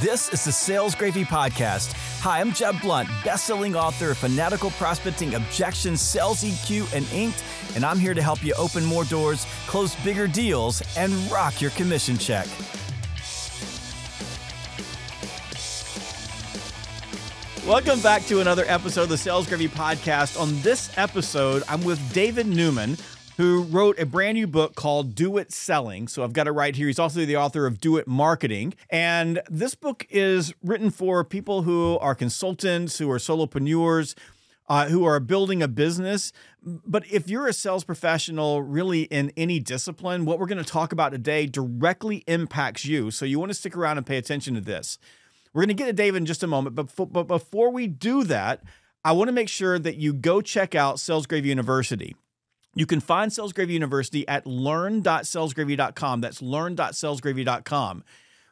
This is the Sales Gravy Podcast. Hi, I'm Jeb Blount, best-selling author of Fanatical Prospecting, Objection, Sales EQ, and Inked, and I'm here to help you open more doors, close bigger deals, and rock your commission check. Welcome back to another episode of the Sales Gravy Podcast. On this episode, I'm with David Newman, who wrote a brand new book called Do It Selling. So I've got it right here. He's also the author of Do It Marketing. And this book is written for people who are consultants, who are solopreneurs, uh, who are building a business. But if you're a sales professional, really in any discipline, what we're going to talk about today directly impacts you. So you want to stick around and pay attention to this. We're going to get to David in just a moment. But, but before we do that, I want to make sure that you go check out Sales Gravy University. You can find Sales Gravy University at learn.salesgravy.com. That's learn.salesgravy.com.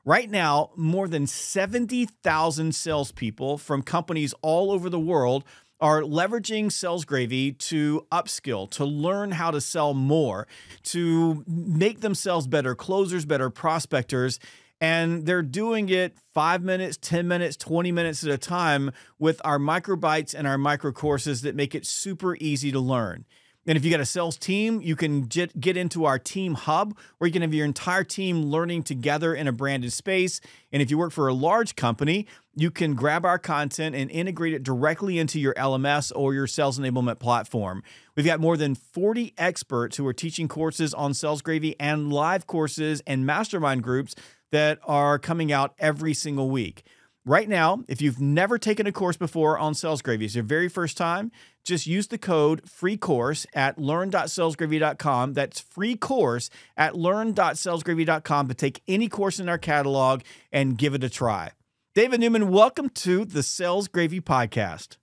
Right now, more than 70,000 salespeople from companies all over the world are leveraging Sales Gravy to upskill, to learn how to sell more, to make themselves better closers, better prospectors. And they're doing it five minutes, 10 minutes, 20 minutes at a time with our microbytes and our micro courses that make it super easy to learn. And if you got a sales team, you can get, get into our team hub where you can have your entire team learning together in a branded space. And if you work for a large company, you can grab our content and integrate it directly into your LMS or your sales enablement platform. We've got more than 40 experts who are teaching courses on Sales Gravy and live courses and mastermind groups that are coming out every single week. Right now, if you've never taken a course before on Sales Gravy, it's your very first time, just use the code free course at learn.salesgravy.com. That's free course at learn.salesgravy.com to take any course in our catalog and give it a try. David Newman, welcome to the Sales Gravy podcast.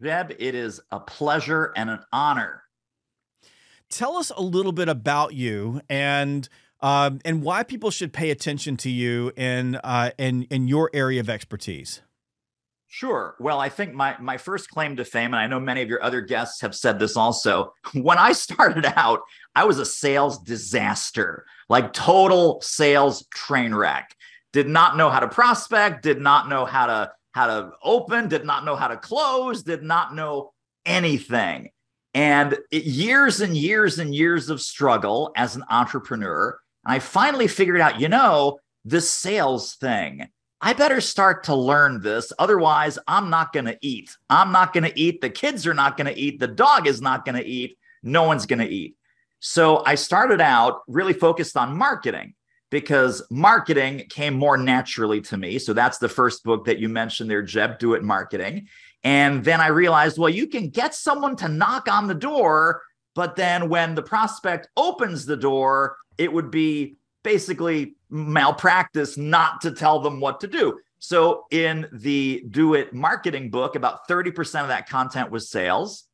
Jeb, it is a pleasure and an honor. Tell us a little bit about you and um, and why people should pay attention to you in uh, in in your area of expertise. Sure. Well, I think my my first claim to fame, and I know many of your other guests have said this also. When I started out, I was a sales disaster, like total sales train wreck. Did not know how to prospect, did not know how to how to open, did not know how to close, did not know anything. And it, years and years and years of struggle as an entrepreneur I finally figured out, you know, this sales thing. I better start to learn this. Otherwise, I'm not going to eat. I'm not going to eat. The kids are not going to eat. The dog is not going to eat. No one's going to eat. So I started out really focused on marketing because marketing came more naturally to me. So that's the first book that you mentioned there, Jeb, Do It Marketing. And then I realized, well, you can get someone to knock on the door, but then when the prospect opens the door, it would be basically malpractice not to tell them what to do. So in the Do It marketing book, about 30% of that content was sales.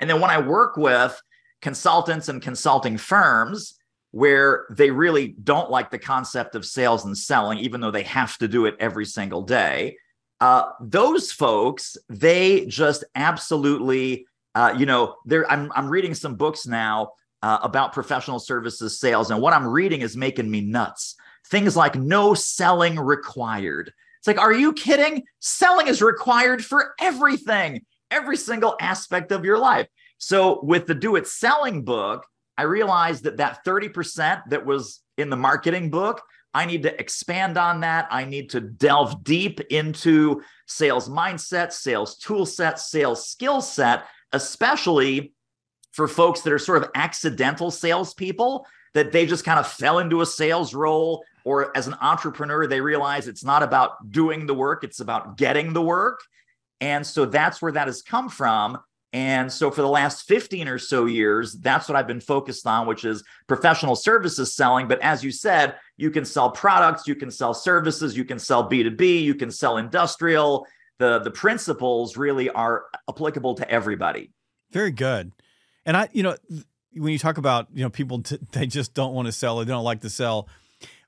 And then when I work with consultants and consulting firms where they really don't like the concept of sales and selling, even though they have to do it every single day, uh, those folks, they just absolutely, uh, you know, they're, I'm, I'm reading some books now uh, about professional services sales. And what I'm reading is making me nuts. Things like no selling required. It's like, are you kidding? Selling is required for everything, every single aspect of your life. So with the Do It Selling book, I realized that that 30% that was in the marketing book, I need to expand on that. I need to delve deep into sales mindset, sales tool set, sales skill set, especially for folks that are sort of accidental salespeople that they just kind of fell into a sales role or as an entrepreneur they realize it's not about doing the work it's about getting the work. And so that's where that has come from. And so for the last 15 or so years that's what i've been focused on which is professional services selling. But as you said you can sell products you can sell services you can sell b2b you can sell industrial. The the principles really are applicable to everybody. Very good and I, you know, when you talk about, you know, people, t- they just don't want to sell, or they don't like to sell.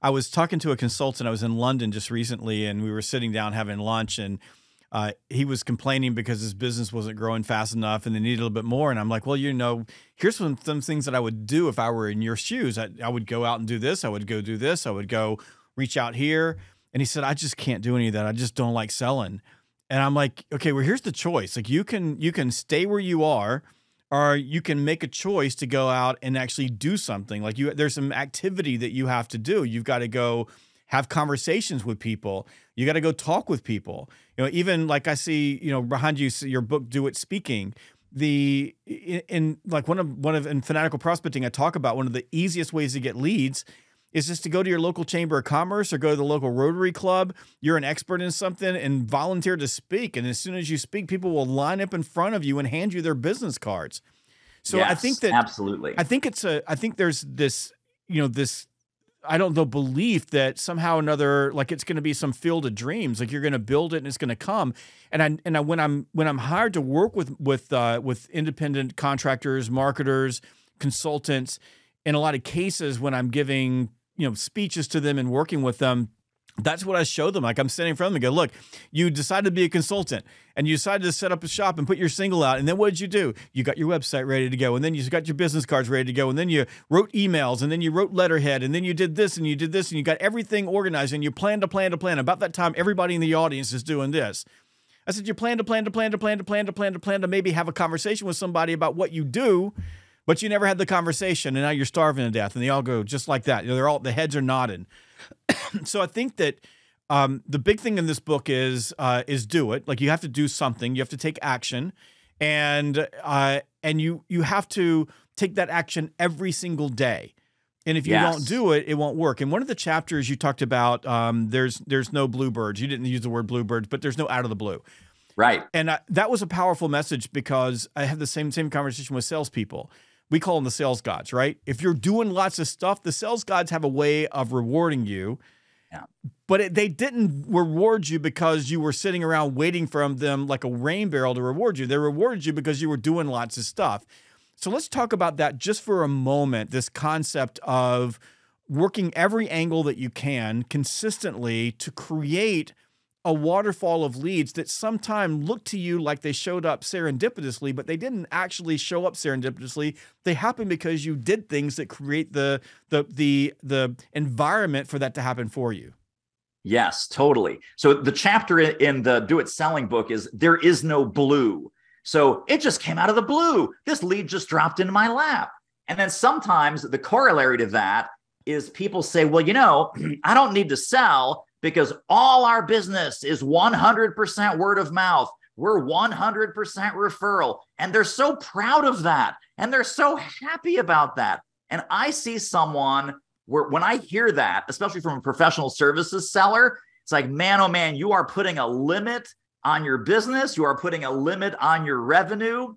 I was talking to a consultant. I was in London just recently, and we were sitting down having lunch, and uh, he was complaining because his business wasn't growing fast enough, and they needed a little bit more. And I'm like, well, you know, here's some some things that I would do if I were in your shoes. I, I would go out and do this. I would go do this. I would go reach out here. And he said, I just can't do any of that. I just don't like selling. And I'm like, okay, well, here's the choice. Like you can you can stay where you are, or you can make a choice to go out and actually do something. Like you there's some activity that you have to do. You've got to go have conversations with people. You got to go talk with people. You know, even like I see, you know, behind you, your book, Do It Speaking. The in, in like one of one of in fanatical prospecting, I talk about one of the easiest ways to get leads is just to go to your local chamber of commerce or go to the local Rotary Club. You're an expert in something and volunteer to speak. And as soon as you speak, people will line up in front of you and hand you their business cards. So yes, I think that absolutely. I think it's a I think there's this, you know, this I don't know belief that somehow another like it's going to be some field of dreams like you're going to build it and it's going to come and I and I, when I'm when I'm hired to work with with uh, with independent contractors marketers consultants in a lot of cases when I'm giving you know speeches to them and working with them that's what I show them. Like I'm standing in front of them and go, look, you decided to be a consultant and you decided to set up a shop and put your single out. And then what did you do? You got your website ready to go. And then you got your business cards ready to go. And then you wrote emails and then you wrote letterhead. And then you did this and you did this and you got everything organized and you plan to plan to plan. About that time, everybody in the audience is doing this. I said, you plan to plan to plan to plan to plan to plan to plan to maybe have a conversation with somebody about what you do but you never had the conversation and now you're starving to death and they all go just like that. You know, they're all the heads are nodding. So i think that um, the big thing in this book is uh, is do it. Like you have to do something. You have to take action. And uh, and you you have to take that action every single day. And if you Yes. don't do it it won't work. And one of the chapters you talked about um, there's there's no bluebirds. You didn't use the word bluebirds but there's no out of the blue. Right. and I, that was a powerful message because I had the same same conversation with salespeople. We call them the sales gods, right? If you're doing lots of stuff, the sales gods have a way of rewarding you. Yeah. But it, they didn't reward you because you were sitting around waiting for them like a rain barrel to reward you. They rewarded you because you were doing lots of stuff. So let's talk about that just for a moment. This concept of working every angle that you can consistently to create a waterfall of leads that sometimes look to you like they showed up serendipitously, but they didn't actually show up serendipitously. They happen because you did things that create the the the the environment for that to happen for you. Yes, totally. So the chapter in the Do It Selling book is there is no blue. So it just came out of the blue. This lead just dropped into my lap. And then sometimes the corollary to that is people say, well, you know, I don't need to sell because all our business is 100% word of mouth. We're 100% referral. And they're so proud of that. And they're so happy about that. And I see someone where when I hear that, especially from a professional services seller, it's like, man, oh man, you are putting a limit on your business. You are putting a limit on your revenue.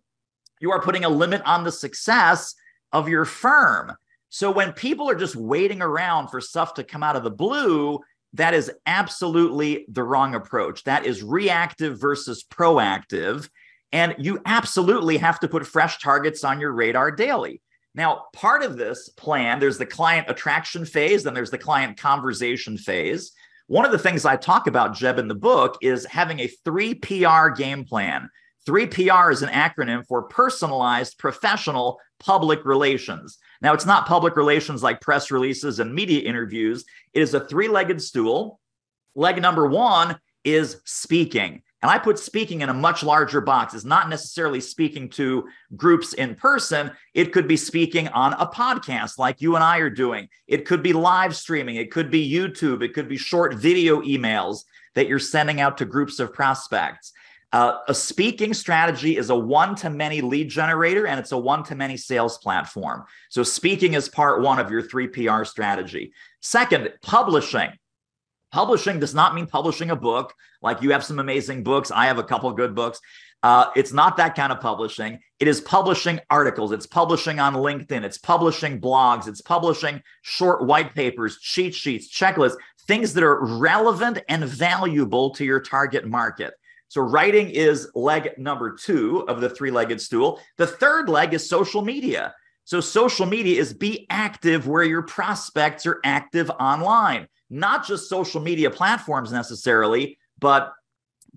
You are putting a limit on the success of your firm. So when people are just waiting around for stuff to come out of the blue, that is absolutely the wrong approach. That is reactive versus proactive. And you absolutely have to put fresh targets on your radar daily. Now, part of this plan, there's the client attraction phase, then there's the client conversation phase. One of the things I talk about, Jeb, in the book is having a three PR game plan. 3PR is an acronym for personalized professional public relations. Now, it's not public relations like press releases and media interviews. It is a three legged stool. Leg number one is speaking. And I put speaking in a much larger box. It's not necessarily speaking to groups in person. It could be speaking on a podcast like you and I are doing. It could be live streaming. It could be YouTube. It could be short video emails that you're sending out to groups of prospects. Uh, a speaking strategy is a one to many lead generator and it's a one to many sales platform. So, speaking is part one of your three PR strategy. Second, publishing. Publishing does not mean publishing a book. Like you have some amazing books. I have a couple good books. Uh, it's not that kind of publishing. It is publishing articles. It's publishing on LinkedIn. It's publishing blogs. It's publishing short white papers, cheat sheets, checklists, things that are relevant and valuable to your target market. So, writing is leg number two of the three legged stool. The third leg is social media. So, social media is be active where your prospects are active online, not just social media platforms necessarily, but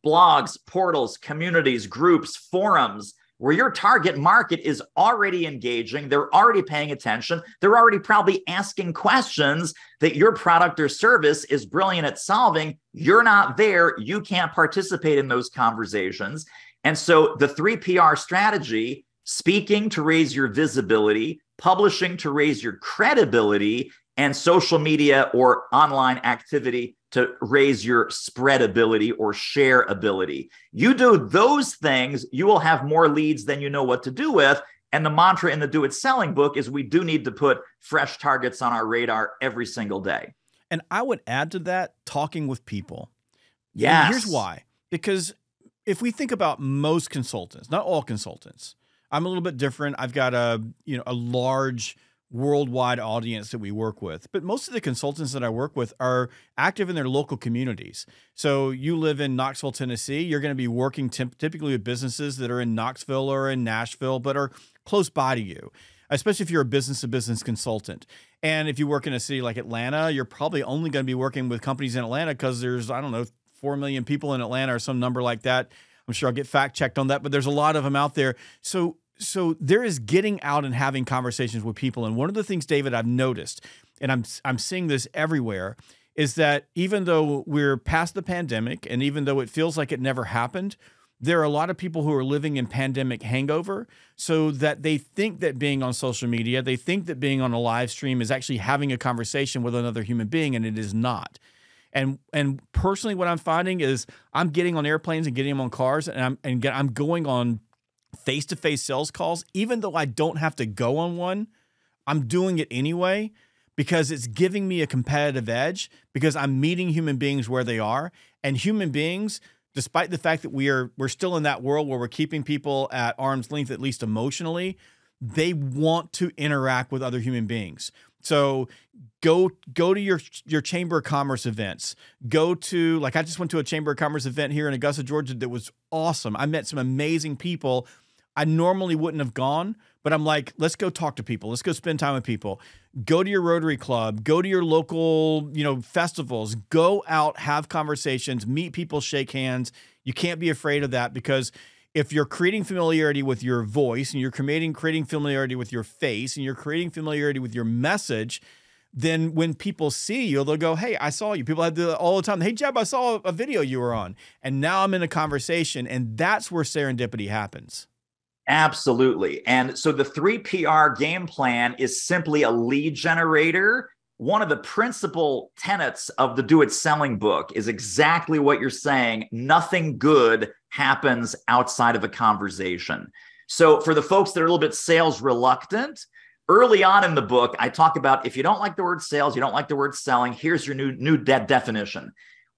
blogs, portals, communities, groups, forums, where your target market is already engaging, they're already paying attention, they're already probably asking questions that your product or service is brilliant at solving. You're not there, you can't participate in those conversations. And so the 3PR strategy, speaking to raise your visibility, publishing to raise your credibility, and social media or online activity to raise your spreadability or share ability. You do those things, you will have more leads than you know what to do with. And the mantra in the Do It Selling book is we do need to put fresh targets on our radar every single day. And I would add to that talking with people. Yeah. Here's why. Because if we think about most consultants, not all consultants, I'm a little bit different. I've got a, you know, a large worldwide audience that we work with. But most of the consultants that I work with are active in their local communities. So you live in Knoxville, Tennessee, you're going to be working typically with businesses that are in Knoxville or in Nashville, but are close by to you. Especially if you're a business to business consultant. And if you work in a city like Atlanta, you're probably only going to be working with companies in Atlanta because there's, I don't know, 4 million people in Atlanta or some number like that. I'm sure I'll get fact checked on that, but there's a lot of them out there. So so there is getting out and having conversations with people. And one of the things, David, I've noticed, and I'm I'm seeing this everywhere, is that even though we're past the pandemic, and even though it feels like it never happened, there are a lot of people who are living in pandemic hangover so that they think that being on social media, they think that being on a live stream is actually having a conversation with another human being, and it is not. And and personally, what I'm finding is I'm getting on airplanes and getting them on cars, and I'm and get, I'm going on face to face sales calls, even though I don't have to go on one, I'm doing it anyway because it's giving me a competitive edge because I'm meeting human beings where they are. And human beings, despite the fact that we are we're still in that world where we're keeping people at arm's length, at least emotionally, they want to interact with other human beings. So go go to your your chamber of commerce events. Go to like I just went to a chamber of commerce event here in Augusta, Georgia that was awesome. I met some amazing people I normally wouldn't have gone, but I'm like, let's go talk to people. Let's go spend time with people. Go to your Rotary Club, go to your local, you know, festivals, go out, have conversations, meet people, shake hands. You can't be afraid of that because if you're creating familiarity with your voice and you're creating creating familiarity with your face and you're creating familiarity with your message, then when people see you, they'll go, "Hey, I saw you." People have the all the time, "Hey, Jeb, I saw a video you were on," and now I'm in a conversation, and that's where serendipity happens. Absolutely. And so the 3PR game plan is simply a lead generator. One of the principal tenets of the Do It Selling book is exactly what you're saying. Nothing good happens outside of a conversation. So, for the folks that are a little bit sales reluctant, early on in the book, I talk about if you don't like the word sales, you don't like the word selling, here's your new, new de- definition.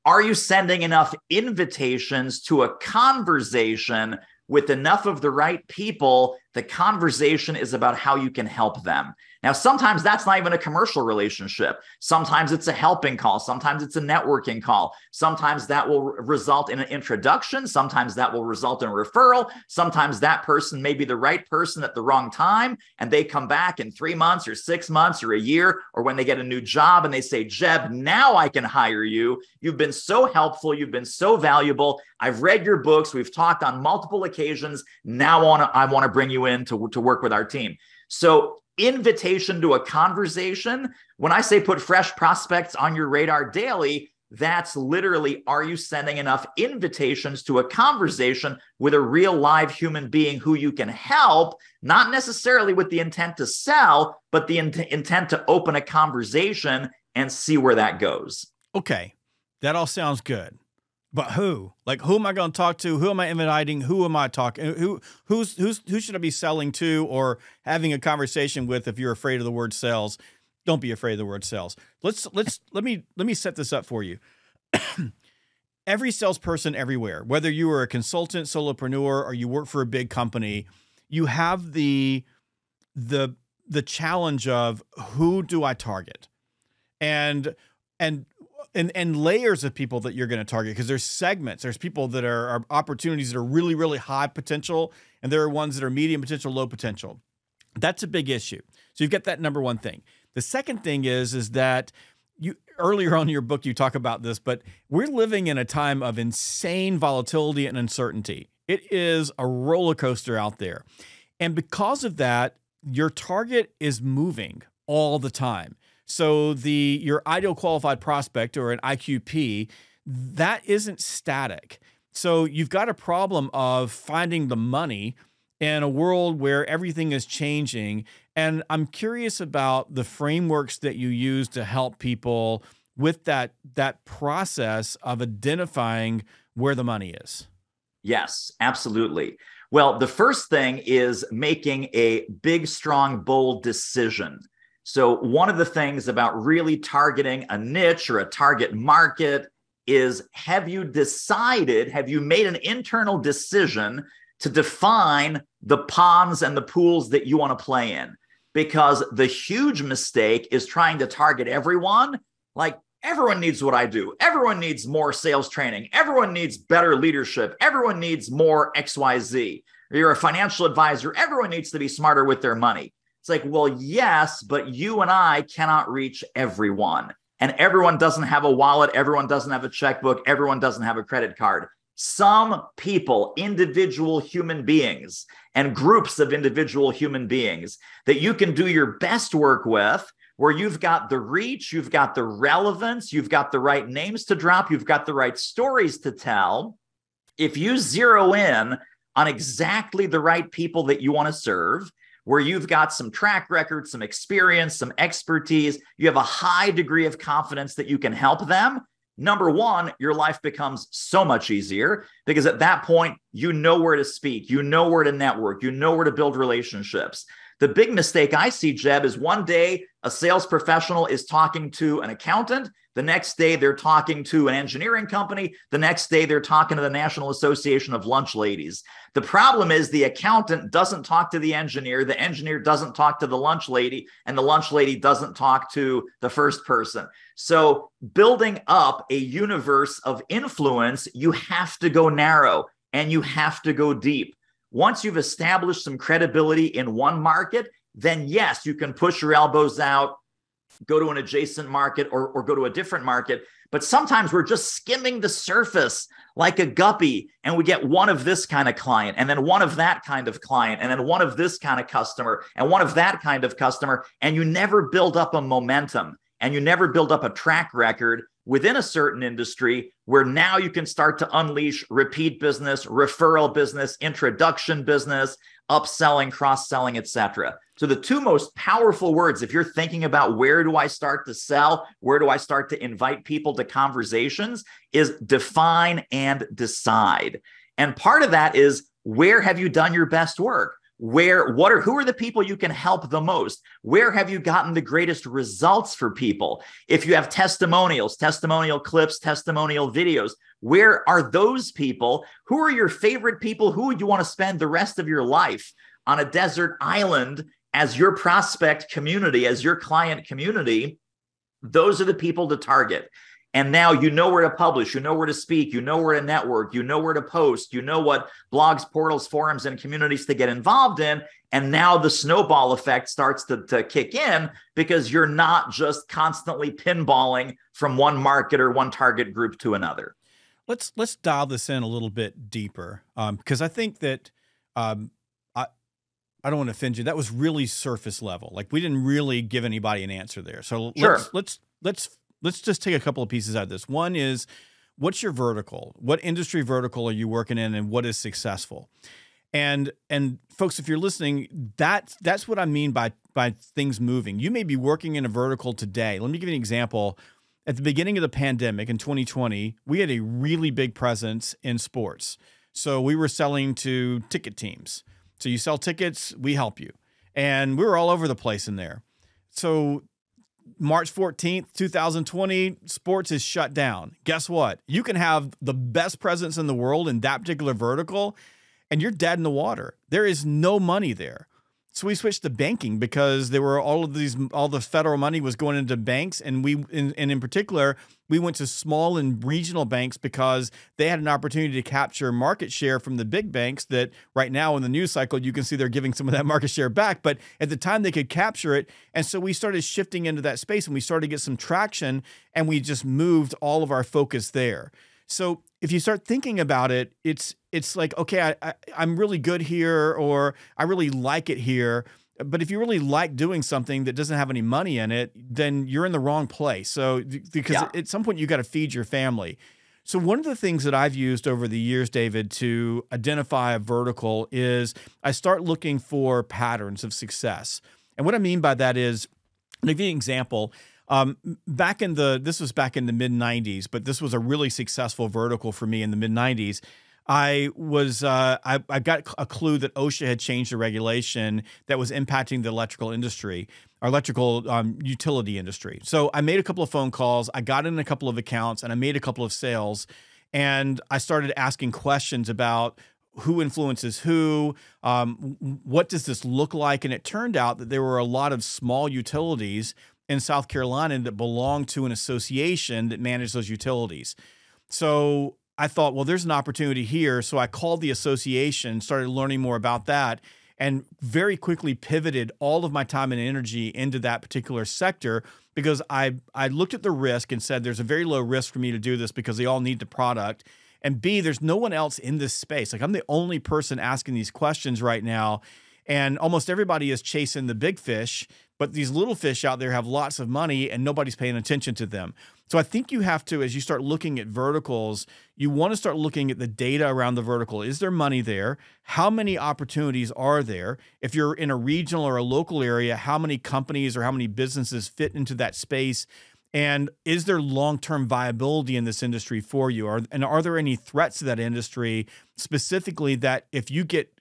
Are you sending enough invitations to a conversation with enough of the right people, the conversation is about how you can help them. Now, sometimes that's not even a commercial relationship. Sometimes it's a helping call. Sometimes it's a networking call. Sometimes that will result in an introduction. Sometimes that will result in a referral. Sometimes that person may be the right person at the wrong time and they come back in three months or six months or a year or when they get a new job and they say, Jeb, now I can hire you. You've been so helpful. You've been so valuable. I've read your books. We've talked on multiple occasions. Now I want to, I want to bring you in to, to work with our team. So invitation to a conversation. When I say put fresh prospects on your radar daily, that's literally are you sending enough invitations to a conversation with a real live human being who you can help, not necessarily with the intent to sell, but the in- intent to open a conversation and see where that goes. Okay, that all sounds good. But who? Like who am I going to talk to? Who am I inviting? Who am I talking? Who who's who's who should I be selling to or having a conversation with if you're afraid of the word sales? Don't be afraid of the word sales. Let's let's let me let me set this up for you. Every salesperson everywhere, whether you are a consultant, solopreneur, or you work for a big company, you have the the the challenge of who do I target? And and and and layers of people that you're going to target because there's segments. There's people that are, are, opportunities that are really really high potential and there are ones that are medium potential low potential. That's a big issue. So you've got that number one thing. The second thing is is that you earlier on in your book you talk about this but we're living in a time of insane volatility and uncertainty. It is a roller coaster out there. And because of that, your target is moving all the time. So the your ideal qualified prospect or an IQP, that isn't static. So you've got a problem of finding the money in a world where everything is changing. And I'm curious about the frameworks that you use to help people with that that process of identifying where the money is. Yes, absolutely. Well, the first thing is making a big, strong, bold decision. So, one of the things about really targeting a niche or a target market is have you decided, have you made an internal decision to define the ponds and the pools that you want to play in? Because the huge mistake is trying to target everyone. Like everyone needs what I do. Everyone needs more sales training. Everyone needs better leadership. Everyone needs more XYZ. You're a financial advisor. Everyone needs to be smarter with their money. It's like, well, yes, but you and I cannot reach everyone. And everyone doesn't have a wallet. Everyone doesn't have a checkbook. Everyone doesn't have a credit card. Some people, individual human beings, and groups of individual human beings that you can do your best work with, where you've got the reach, you've got the relevance, you've got the right names to drop, you've got the right stories to tell. If you zero in on exactly the right people that you want to serve, where you've got some track record, some experience, some expertise, you have a high degree of confidence that you can help them. Number one, your life becomes so much easier because at that point, you know where to speak, you know where to network, you know where to build relationships. The big mistake I see, Jeb, is one day a sales professional is talking to an accountant. The next day, they're talking to an engineering company. The next day, they're talking to the National Association of Lunch Ladies. The problem is the accountant doesn't talk to the engineer. The engineer doesn't talk to the lunch lady, and the lunch lady doesn't talk to the first person. So, building up a universe of influence, you have to go narrow and you have to go deep. Once you've established some credibility in one market, then yes, you can push your elbows out, go to an adjacent market or, or go to a different market. But sometimes we're just skimming the surface like a guppy and we get one of this kind of client and then one of that kind of client and then one of this kind of customer and one of that kind of customer. And you never build up a momentum and you never build up a track record within a certain industry where now you can start to unleash repeat business, referral business, introduction business, upselling, cross-selling, etc. So the two most powerful words if you're thinking about where do I start to sell, where do I start to invite people to conversations is define and decide. And part of that is where have you done your best work? Where what are who are the people you can help the most? Where have you gotten the greatest results for people? If you have testimonials testimonial clips testimonial videos where are those people? Who are your favorite people? Who would you want to spend the rest of your life on a desert island as your prospect community as your client community? Those are the people to target and now you know where to publish, you know where to speak, you know where to network, you know where to post, you know what blogs, portals, forums, and communities to get involved in. And now the snowball effect starts to, to kick in because you're not just constantly pinballing from one market or one target group to another. Let's let's dial this in a little bit deeper because um, I think that um, I I don't want to offend you. That was really surface level. Like we didn't really give anybody an answer there. So sure. let's let's let's let's just take a couple of pieces out of this. One is what's your vertical? What industry vertical are you working in and what is successful? And and folks, if you're listening, that's that's what I mean by by things moving. You may be working in a vertical today. Let me give you an example. At the beginning of the pandemic in 2020, we had a really big presence in sports. So we were selling to ticket teams. So you sell tickets, we help you. And we were all over the place in there. So March 14th, 2020, sports is shut down. Guess what? You can have the best presence in the world in that particular vertical, and you're dead in the water. There is no money there. So we switched to banking because there were all of these, all the federal money was going into banks, and we, in, and in particular, we went to small and regional banks because they had an opportunity to capture market share from the big banks. That right now in the news cycle, you can see they're giving some of that market share back, but at the time they could capture it, and so we started shifting into that space, and we started to get some traction, and we just moved all of our focus there. So if you start thinking about it, it's it's like okay, I, I I'm really good here, or I really like it here. But if you really like doing something that doesn't have any money in it, then you're in the wrong place. So because Yeah. at some point you got to feed your family. So one of the things that I've used over the years, David, to identify a vertical is I start looking for patterns of success. And what I mean by that is, I'll give you an example. Um, back in the this was back in the mid '90s, but this was a really successful vertical for me in the mid '90s. I was uh, I, I got a clue that OSHA had changed the regulation that was impacting the electrical industry, our electrical um, utility industry. So I made a couple of phone calls, I got in a couple of accounts, and I made a couple of sales, and I started asking questions about who influences who, um, what does this look like, and it turned out that there were a lot of small utilities in South Carolina that belonged to an association that managed those utilities. So I thought, well, there's an opportunity here. So I called the association, started learning more about that, and very quickly pivoted all of my time and energy into that particular sector because I I looked at the risk and said there's a very low risk for me to do this because they all need the product. And B, there's no one else in this space. Like I'm the only person asking these questions right now. And almost everybody is chasing the big fish, but these little fish out there have lots of money and nobody's paying attention to them. So I think you have to, as you start looking at verticals, you want to start looking at the data around the vertical. Is there money there? How many opportunities are there? If you're in a regional or a local area, how many companies or how many businesses fit into that space? And is there long term viability in this industry for you? Are, and are there any threats to that industry specifically that if you get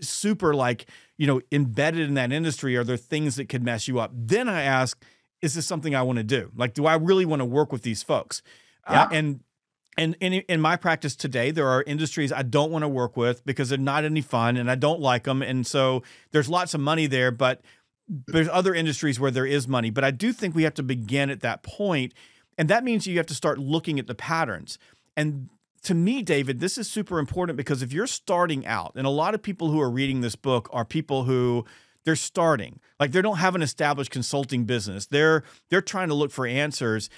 super like, you know, embedded in that industry, are there things that could mess you up? Then I ask, is this something I want to do? Like, do I really want to work with these folks? Yeah. Uh, and and in, in my practice today, there are industries I don't want to work with because they're not any fun and I don't like them. And so there's lots of money there, but there's other industries where there is money. But I do think we have to begin at that point, And that means you have to start looking at the patterns. And to me, David, this is super important because if you're starting out, and a lot of people who are reading this book are people who they're starting. Like they don't have an established consulting business. They're they're trying to look for answers.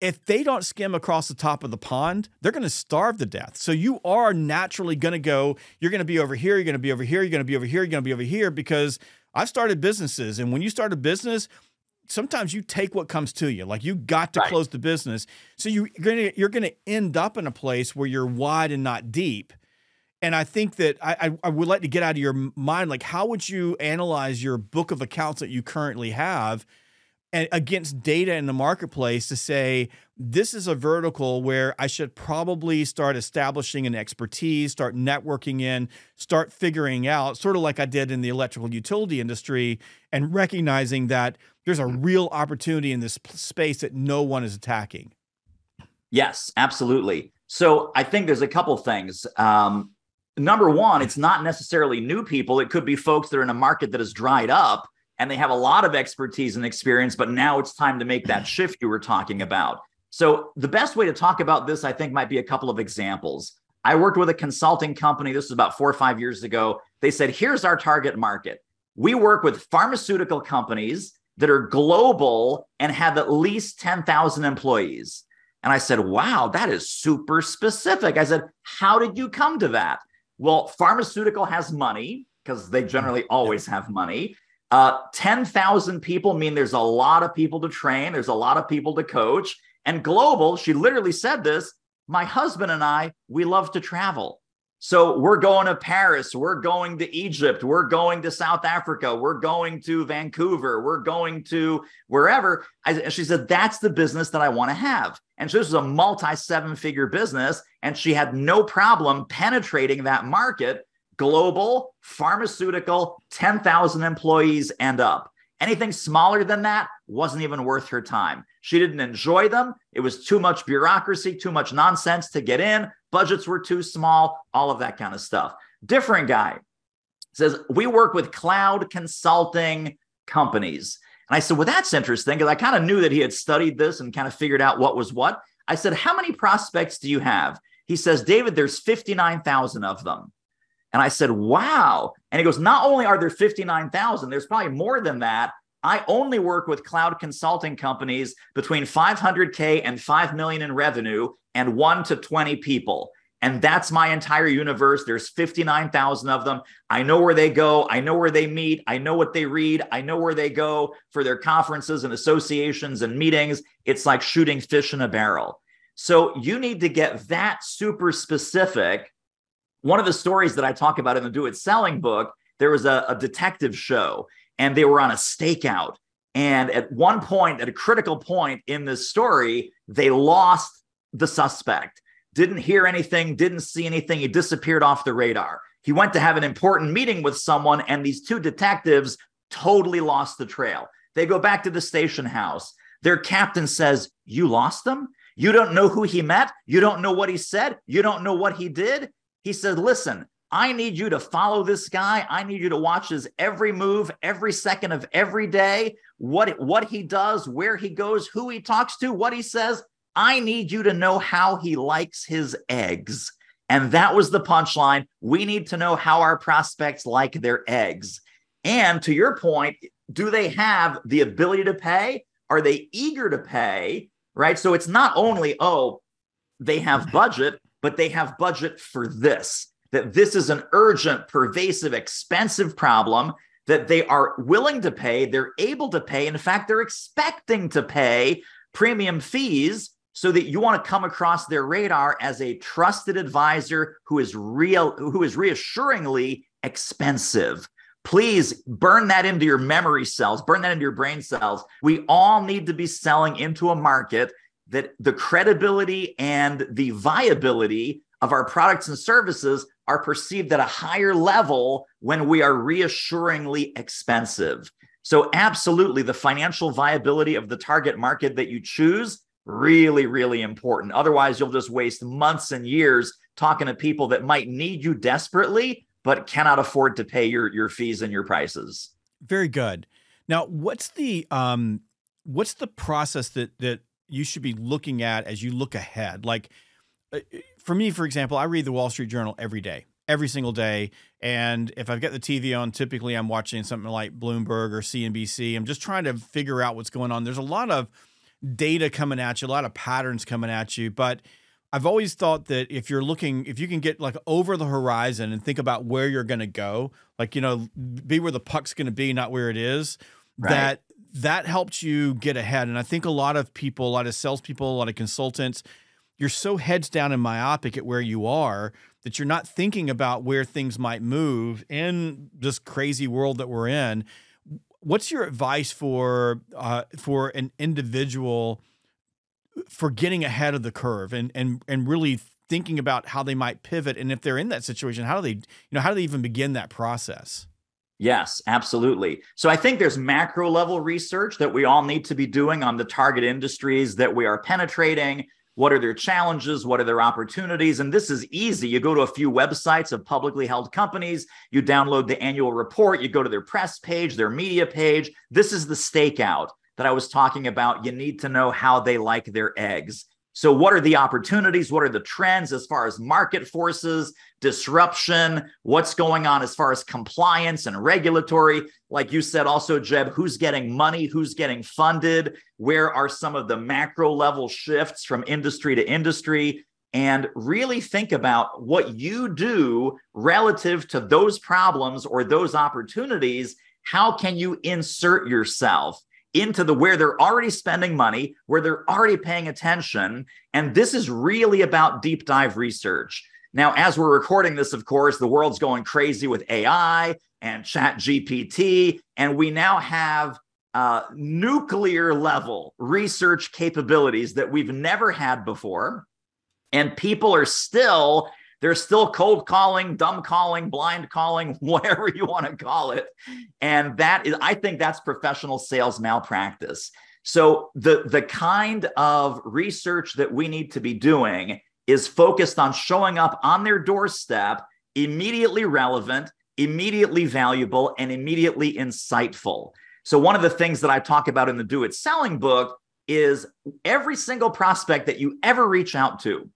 If they don't skim across the top of the pond they're going to starve to death. So you are naturally going to go you're going to be over here you're going to be over here you're going to be over here you're going to be over here because i've started businesses and when you start a business sometimes you take what comes to you like you got to Right. close the business so you, you're going to you're going to end up in a place where you're wide and not deep and I think that I, I, I would like to get out of your mind, like how would you analyze your book of accounts that you currently have and against data in the marketplace to say this is a vertical where I should probably start establishing an expertise, start networking in, start figuring out, sort of like I did in the electrical utility industry, and recognizing that there's a real opportunity in this space that no one is attacking. Yes, absolutely. So I think there's a couple things. Um, number one, it's not necessarily new people. It could be folks that are in a market that has dried up and they have a lot of expertise and experience, but now it's time to make that shift you were talking about. So the best way to talk about this, I think, might be a couple of examples. I worked with a consulting company. This was about four or five years ago. They said, here's our target market. We work with pharmaceutical companies that are global and have at least 10,000 employees. And I said, wow, that is super specific. I said, how did you come to that? Well, pharmaceutical has money because they generally always have money. Uh, 10,000 people mean there's a lot of people to train, there's a lot of people to coach. And global, she literally said this my husband and I, we love to travel. So we're going to Paris, we're going to Egypt, we're going to South Africa, we're going to Vancouver, we're going to wherever. I, she said, that's the business that I want to have. And so this was a multi seven figure business, and she had no problem penetrating that market global, pharmaceutical, 10,000 employees and up. Anything smaller than that wasn't even worth her time. She didn't enjoy them. It was too much bureaucracy, too much nonsense to get in. Budgets were too small, all of that kind of stuff. Different guy says, We work with cloud consulting companies. And I said, Well, that's interesting because I kind of knew that he had studied this and kind of figured out what was what. I said, How many prospects do you have? He says, David, there's 59,000 of them. And I said, Wow. And he goes, Not only are there 59,000, there's probably more than that. I only work with cloud consulting companies between 500K and 5 million in revenue. and one to 20 people. And that's my entire universe. There's 59,000 of them. I know where they go. I know where they meet. I know what they read. I know where they go for their conferences and associations and meetings. It's like shooting fish in a barrel. So you need to get that super specific. One of the stories that I talk about in the Do It Selling book, there was a, a detective show and they were on a stakeout. And at one point, at a critical point in this story, they lost the suspect didn't hear anything, didn't see anything. He disappeared off the radar. He went to have an important meeting with someone, and these two detectives totally lost the trail. They go back to the station house. Their captain says, You lost them? You don't know who he met? You don't know what he said? You don't know what he did? He said, Listen, I need you to follow this guy. I need you to watch his every move, every second of every day, what, what he does, where he goes, who he talks to, what he says. I need you to know how he likes his eggs. And that was the punchline. We need to know how our prospects like their eggs. And to your point, do they have the ability to pay? Are they eager to pay? Right. So it's not only, oh, they have budget, but they have budget for this, that this is an urgent, pervasive, expensive problem that they are willing to pay. They're able to pay. In fact, they're expecting to pay premium fees so that you want to come across their radar as a trusted advisor who is real who is reassuringly expensive please burn that into your memory cells burn that into your brain cells we all need to be selling into a market that the credibility and the viability of our products and services are perceived at a higher level when we are reassuringly expensive so absolutely the financial viability of the target market that you choose really, really important. Otherwise, you'll just waste months and years talking to people that might need you desperately, but cannot afford to pay your, your fees and your prices. Very good. Now, what's the um, what's the process that that you should be looking at as you look ahead? Like uh, for me, for example, I read the Wall Street Journal every day, every single day. And if I've got the TV on, typically I'm watching something like Bloomberg or CNBC. I'm just trying to figure out what's going on. There's a lot of data coming at you, a lot of patterns coming at you. But I've always thought that if you're looking, if you can get like over the horizon and think about where you're going to go, like, you know, be where the puck's going to be, not where it is, right. that that helps you get ahead. And I think a lot of people, a lot of salespeople, a lot of consultants, you're so heads down and myopic at where you are that you're not thinking about where things might move in this crazy world that we're in. What's your advice for uh, for an individual for getting ahead of the curve and and and really thinking about how they might pivot? And if they're in that situation how do they you know how do they even begin that process? Yes, absolutely. So I think there's macro level research that we all need to be doing on the target industries that we are penetrating, what are their challenges? What are their opportunities? And this is easy. You go to a few websites of publicly held companies, you download the annual report, you go to their press page, their media page. This is the stakeout that I was talking about. You need to know how they like their eggs. So, what are the opportunities? What are the trends as far as market forces, disruption? What's going on as far as compliance and regulatory? Like you said, also, Jeb, who's getting money? Who's getting funded? Where are some of the macro level shifts from industry to industry? And really think about what you do relative to those problems or those opportunities. How can you insert yourself? Into the where they're already spending money, where they're already paying attention. And this is really about deep dive research. Now, as we're recording this, of course, the world's going crazy with AI and Chat GPT, and we now have uh, nuclear level research capabilities that we've never had before. And people are still they're still cold calling, dumb calling, blind calling, whatever you want to call it. And that is, I think that's professional sales malpractice. So the, the kind of research that we need to be doing is focused on showing up on their doorstep, immediately relevant, immediately valuable, and immediately insightful. So, one of the things that I talk about in the Do It Selling book is every single prospect that you ever reach out to,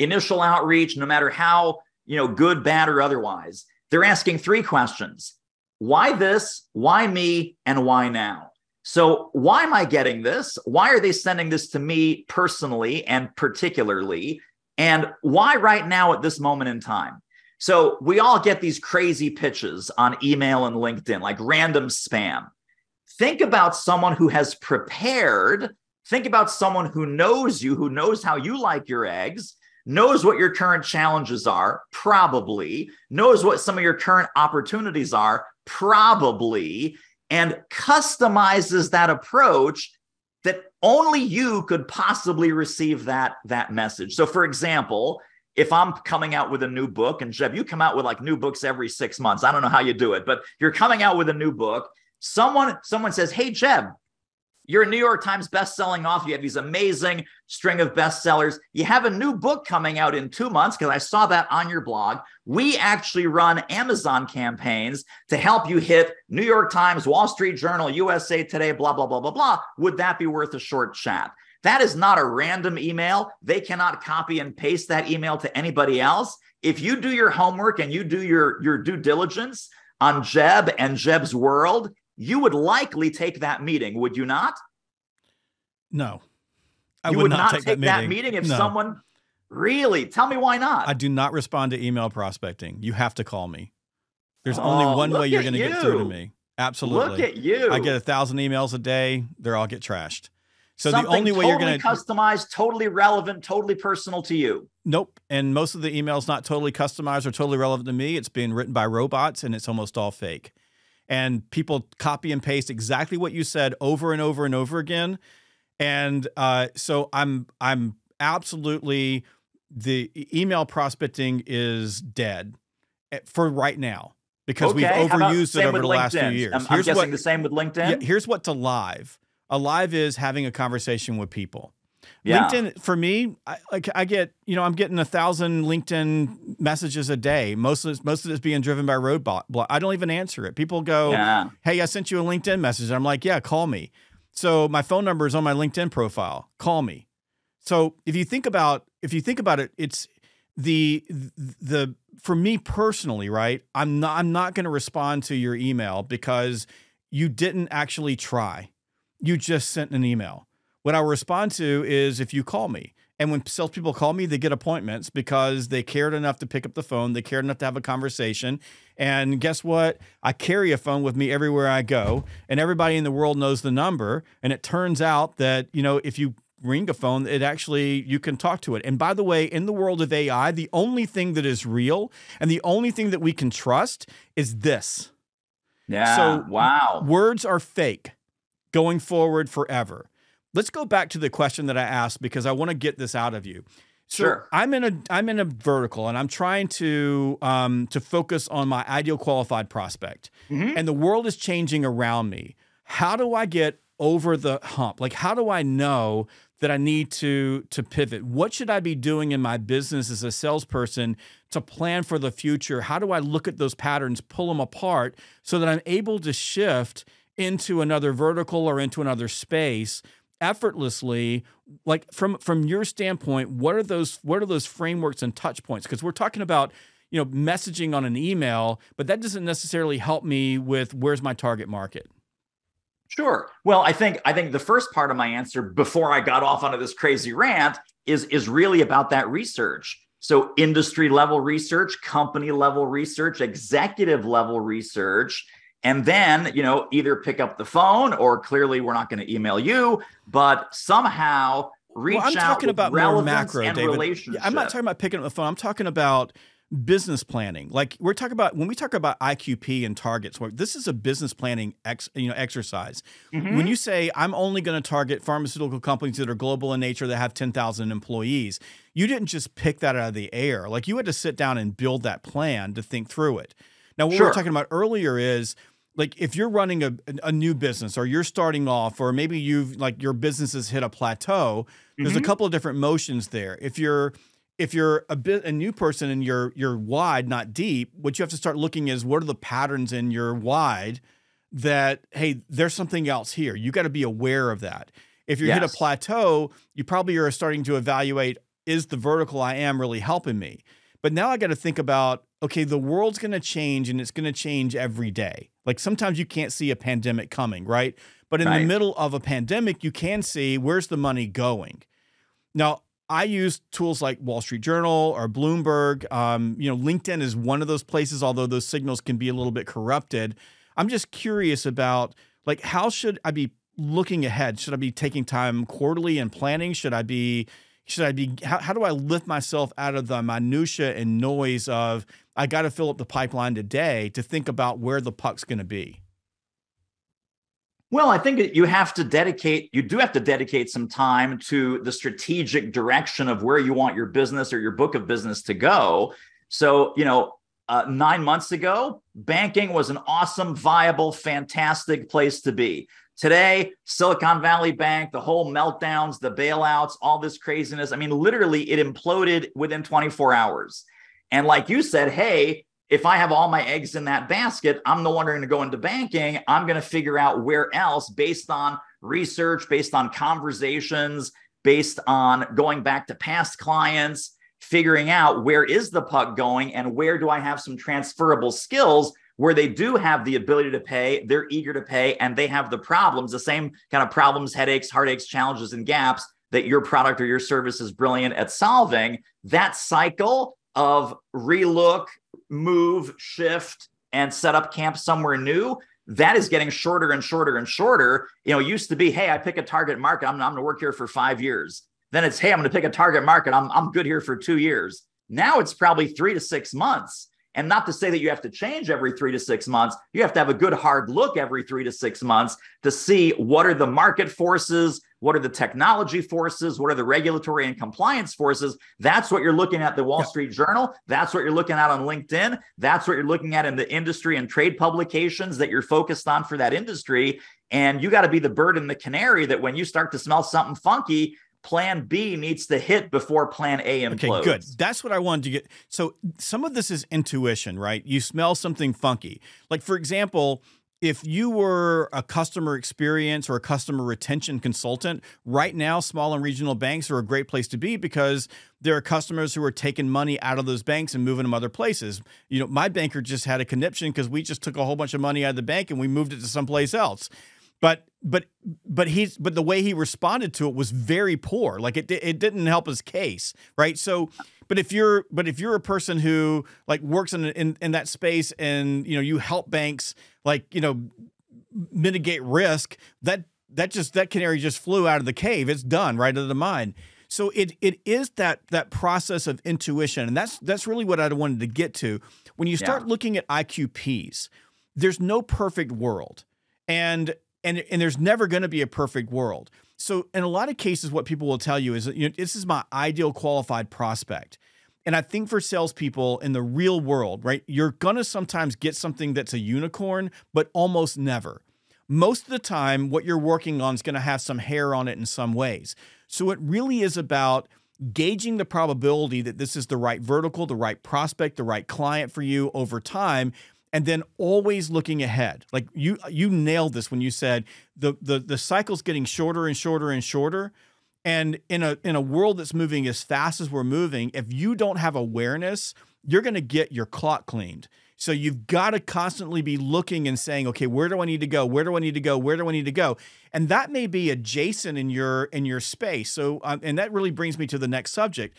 initial outreach, no matter how, you know, good, bad, or otherwise, they're asking three questions. Why this? Why me? And why now? So, why am I getting this? Why are they sending this to me personally and particularly? And why right now at this moment in time? So, we all get these crazy pitches on email and LinkedIn, like random spam. Think about someone who has prepared. Think about someone who knows you, who knows how you like your eggs, knows what your current challenges are, probably, knows what some of your current opportunities are, probably, and customizes that approach that only you could possibly receive that that message. So for example, if I'm coming out with a new book and Jeb, you come out with like new books every 6 months. I don't know how you do it, but you're coming out with a new book. Someone someone says, "Hey Jeb, you're a New York Times best-selling author. You have these amazing string of bestsellers. You have a new book coming out in two months because I saw that on your blog. We actually run Amazon campaigns to help you hit New York Times, Wall Street Journal, USA Today, blah, blah, blah, blah, blah. Would that be worth a short chat? That is not a random email. They cannot copy and paste that email to anybody else. If you do your homework and you do your, your due diligence on Jeb and Jeb's world, you would likely take that meeting, would you not? No. I you would, would not, not, take, take, that that meeting, meeting, if No. someone really tell me why not. I do not respond to email prospecting. You have to call me. There's oh, only one way you're going to get through to me. Absolutely. Look at you. I get a thousand emails a day. They're all get trashed. So Something the only way you're going to customize, totally relevant, totally personal to you. nope. And most of the emails not totally customized or totally relevant to me. It's being written by robots and it's almost all fake. And people copy and paste exactly what you said over and over and over again. And uh, so I'm I'm absolutely the email prospecting is dead eh, for right now because we've Okay, about overused it over the last few years. I'm, I'm Here's guessing what the same with LinkedIn. yeah, here's what's alive. Alive is having a conversation with people. Yeah. LinkedIn for me, I, like I get, you know, I'm getting a thousand LinkedIn messages a day. Most of this, most of it's being driven by roadblock. blo- I don't even answer it. People go, Yeah. "Hey, I sent you a LinkedIn message." And I'm like, "Yeah, call me." So my phone number is on my LinkedIn profile. Call me. So if you think about if you think about it, it's the the for me personally, right? I'm not I'm not going to respond to your email because you didn't actually try. You just sent an email. What I'll respond to is if you call me. And when salespeople call me, they get appointments because they cared enough to pick up the phone. They cared enough to have a conversation. And guess what? I carry a phone with me everywhere I go, and everybody in the world knows the number. And it turns out that, you know, if you ring a phone, it actually, you can talk to it. And by the way, in the world of AI, the only thing that is real and the only thing that we can trust is this Yeah. So, wow. words are fake going forward forever. Let's go back to the question that I asked because I want to get this out of you. So Sure. I'm in a I'm in a vertical and I'm trying to um, to focus on my ideal qualified prospect. Mhm. And the world is changing around me. How do I get over the hump? Like how do I know that I need to to pivot? What should I be doing in my business as a salesperson to plan for the future? How do I look at those patterns, pull them apart so that I'm able to shift into another vertical or into another space effortlessly like from from your standpoint what are those what are those frameworks and touch points because we're talking about you know messaging on an email but that doesn't necessarily help me with where's my target market Sure. Well, I think I think the first part of my answer before I got off onto this crazy rant is is really about that research. So industry level research, company level research, executive level research, and then, you know, either pick up the phone or clearly we're not going to email you, but somehow reach well i'm out talking about more macro and david. I'm not talking about picking up the phone. I'm talking about business planning. Like we're talking about when we talk about iqp and targets this is a business planning ex, you know exercise. Mhm. when you say i'm only going to target pharmaceutical companies that are global in nature that have 10,000 employees you didn't just pick that out of the air. Like you had to sit down and build that plan to think through it. Now what we Sure. we're talking about earlier is like if you're running a, a new business or you're starting off or maybe you've like your business has hit a plateau there's a Mhm. couple of different motions there. If you're if you're a bit a new person and you're you're wide not deep what you have to start looking is what are the patterns in your wide that hey there's something else here. You got to be aware of that. If you hit a plateau you probably are starting to evaluate is the vertical i am really helping me? But now i got to think about okay, the world's going to change and it's going to change every day. Like sometimes you can't see a pandemic coming, right? But in right. the middle of a pandemic, you can see where's the money going. Now, I use tools like Wall Street Journal or Bloomberg. Um, you know, LinkedIn is one of those places, although those signals can be a little bit corrupted. I'm just curious about like how should I be looking ahead? Should I be taking time quarterly and planning? Should I be should I be how, how do I lift myself out of the minutia and noise of I got to fill up the pipeline today to think about where the puck's going to be? Well, I think you have to dedicate, you do have to dedicate some time to the strategic direction of where you want your business or your book of business to go. So, you know, uh, nine months ago, banking was an awesome, viable, fantastic place to be. Today, Silicon Valley Bank, the whole meltdowns, the bailouts, all this craziness. I mean, literally, it imploded within 24 hours. And like you said, hey, if I have all my eggs in that basket, I'm no longer going to go into banking. I'm going to figure out where else based on research, based on conversations, based on going back to past clients, figuring out where is the puck going and where do I have some transferable skills where they do have the ability to pay, they're eager to pay, and they have the problems, the same kind of problems, headaches, heartaches, challenges, and gaps that your product or your service is brilliant at solving. That cycle of relook, move, shift, and set up camp somewhere new, that is getting shorter and shorter and shorter. You know, used to be, hey, I pick a target market, I'm, I'm going to work here for five years. Then it's, hey, I'm going to pick a target market, I'm, I'm good here for two years. Now it's probably three to six months. And not to say that you have to change every three to six months, you have to have a good hard look every three to six months to see what are the market forces, what are the technology forces, what are the regulatory and compliance forces. That's what you're looking at the Wall Street Journal. That's what you're looking at on LinkedIn. That's what you're looking at in the industry and trade publications that you're focused on for that industry. And you got to be the bird and the canary that when you start to smell something funky, plan B needs to hit before plan A implodes. Okay, good. That's what I wanted to get. So some of this is intuition, right? You smell something funky. Like for example, if you were a customer experience or a customer retention consultant, right now, small and regional banks are a great place to be because there are customers who are taking money out of those banks and moving them other places. You know, my banker just had a conniption because we just took a whole bunch of money out of the bank and we moved it to someplace else. But but but he's but the way he responded to it was very poor. Like it it didn't help his case, right? So but if you're but if you're a person who like works in in, in that space and you know you help banks like you know mitigate risk, that that just that canary just flew out of the cave. It's done right out of the mine. So it it is that that process of intuition, and that's that's really what I wanted to get to. When you start yeah. looking at IQPs, there's no perfect world, and and and there's never going to be a perfect world. So in a lot of cases, what people will tell you is, you know, this is my ideal qualified prospect. And I think for salespeople in the real world, right, you're gonna sometimes get something that's a unicorn, but almost never. Most of the time, what you're working on is gonna have some hair on it in some ways. So it really is about gauging the probability that this is the right vertical, the right prospect, the right client for you over time and then always looking ahead. Like you you nailed this when you said the the the cycle's getting shorter and shorter and shorter. And in a in a world that's moving as fast as we're moving, if you don't have awareness, you're going to get your clock cleaned. So you've got to constantly be looking and saying, okay, where do I need to go? Where do I need to go? Where do I need to go? And that may be adjacent in your in your space. So um, and that really brings me to the next subject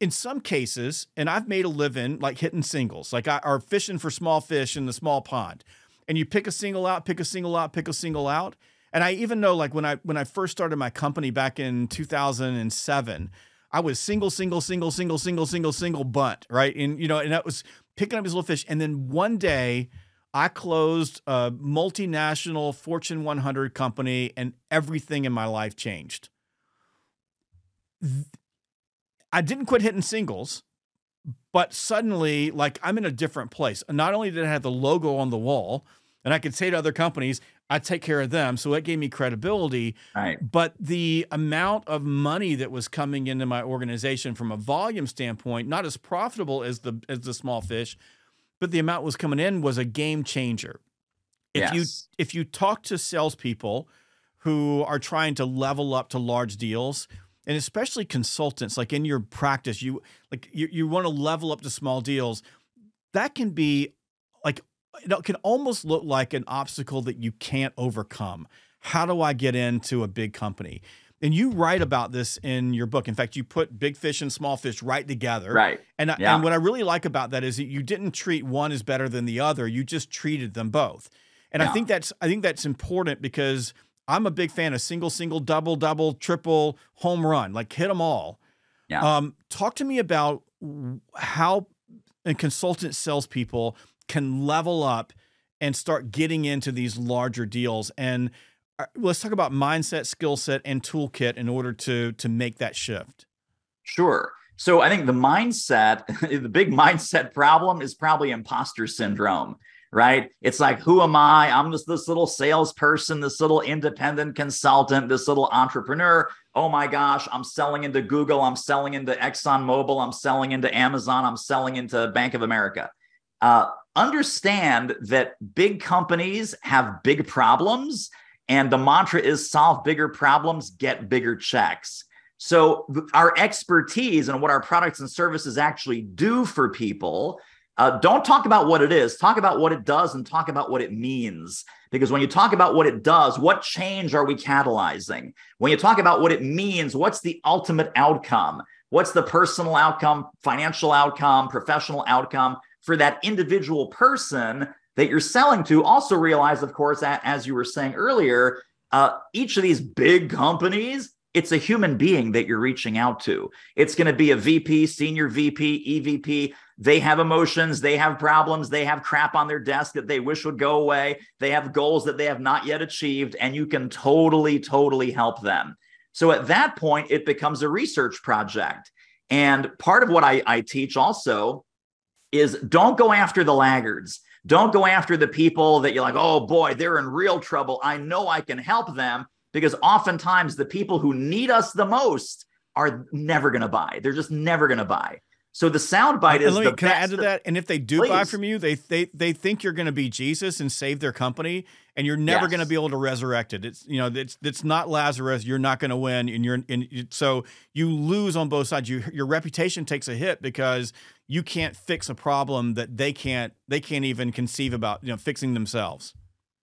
in some cases, and I've made a living like hitting singles, like I are fishing for small fish in the small pond. And you pick a single out, pick a single out, pick a single out. And I even know like when I when I first started my company back in 2007, I was single, single, single, single, single, single, single bunt, right? And you know, and that was picking up these little fish. And then one day I closed a multinational Fortune 100 company and everything in my life changed I didn't quit hitting singles, but suddenly, like I'm in a different place. Not only did I have the logo on the wall, and I could say to other companies, I take care of them. So that gave me credibility. Right. But the amount of money that was coming into my organization from a volume standpoint, not as profitable as the as the small fish, but the amount was coming in was a game changer. If yes. you if you talk to salespeople who are trying to level up to large deals, and especially consultants like in your practice you like you, you want to level up to small deals that can be like it can almost look like an obstacle that you can't overcome. How do I get into a big company? And you write about this in your book. In fact, you put big fish and small fish right together. Right. And, yeah. and what I really like about that is that you didn't treat one as better than the other. You just treated them both. And yeah. I think that's I think that's important because I'm a big fan of single, single, double, double, triple, home run. Like hit them all. Yeah. Um, talk to me about how a consultant salespeople can level up and start getting into these larger deals. And uh, let's talk about mindset, skill set, and toolkit in order to to make that shift. Sure. So I think the mindset, the big mindset problem is probably imposter syndrome right? It's like, who am I? I'm just this little salesperson, this little independent consultant, this little entrepreneur. Oh my gosh, I'm selling into Google, I'm selling into ExxonMobil, I'm selling into Amazon, I'm selling into Bank of America. Uh, understand that big companies have big problems, and the mantra is solve bigger problems, get bigger checks. So, our expertise and what our products and services actually do for people uh, don't talk about what it is, talk about what it does and talk about what it means. Because when you talk about what it does, what change are we catalyzing? When you talk about what it means, what's the ultimate outcome? What's the personal outcome, financial outcome, professional outcome for that individual person that you're selling to? Also, realize, of course, that, as you were saying earlier, uh, each of these big companies it's a human being that you're reaching out to. It's going to be a VP, senior VP, EVP. They have emotions, they have problems, they have crap on their desk that they wish would go away. They have goals that they have not yet achieved, and you can totally, totally help them. So at that point, it becomes a research project. And part of what I, I teach also is don't go after the laggards. Don't go after the people that you're like, oh boy, they're in real trouble. I know I can help them because oftentimes the people who need us the most are never going to buy. They're just never going to buy. So the soundbite uh, is. Me, the can I add to that? And if they do Please. buy from you, they they they think you're going to be Jesus and save their company, and you're never yes. going to be able to resurrect it. It's you know it's it's not Lazarus. You're not going to win, and you're in. So you lose on both sides. You your reputation takes a hit because you can't fix a problem that they can't they can't even conceive about you know fixing themselves.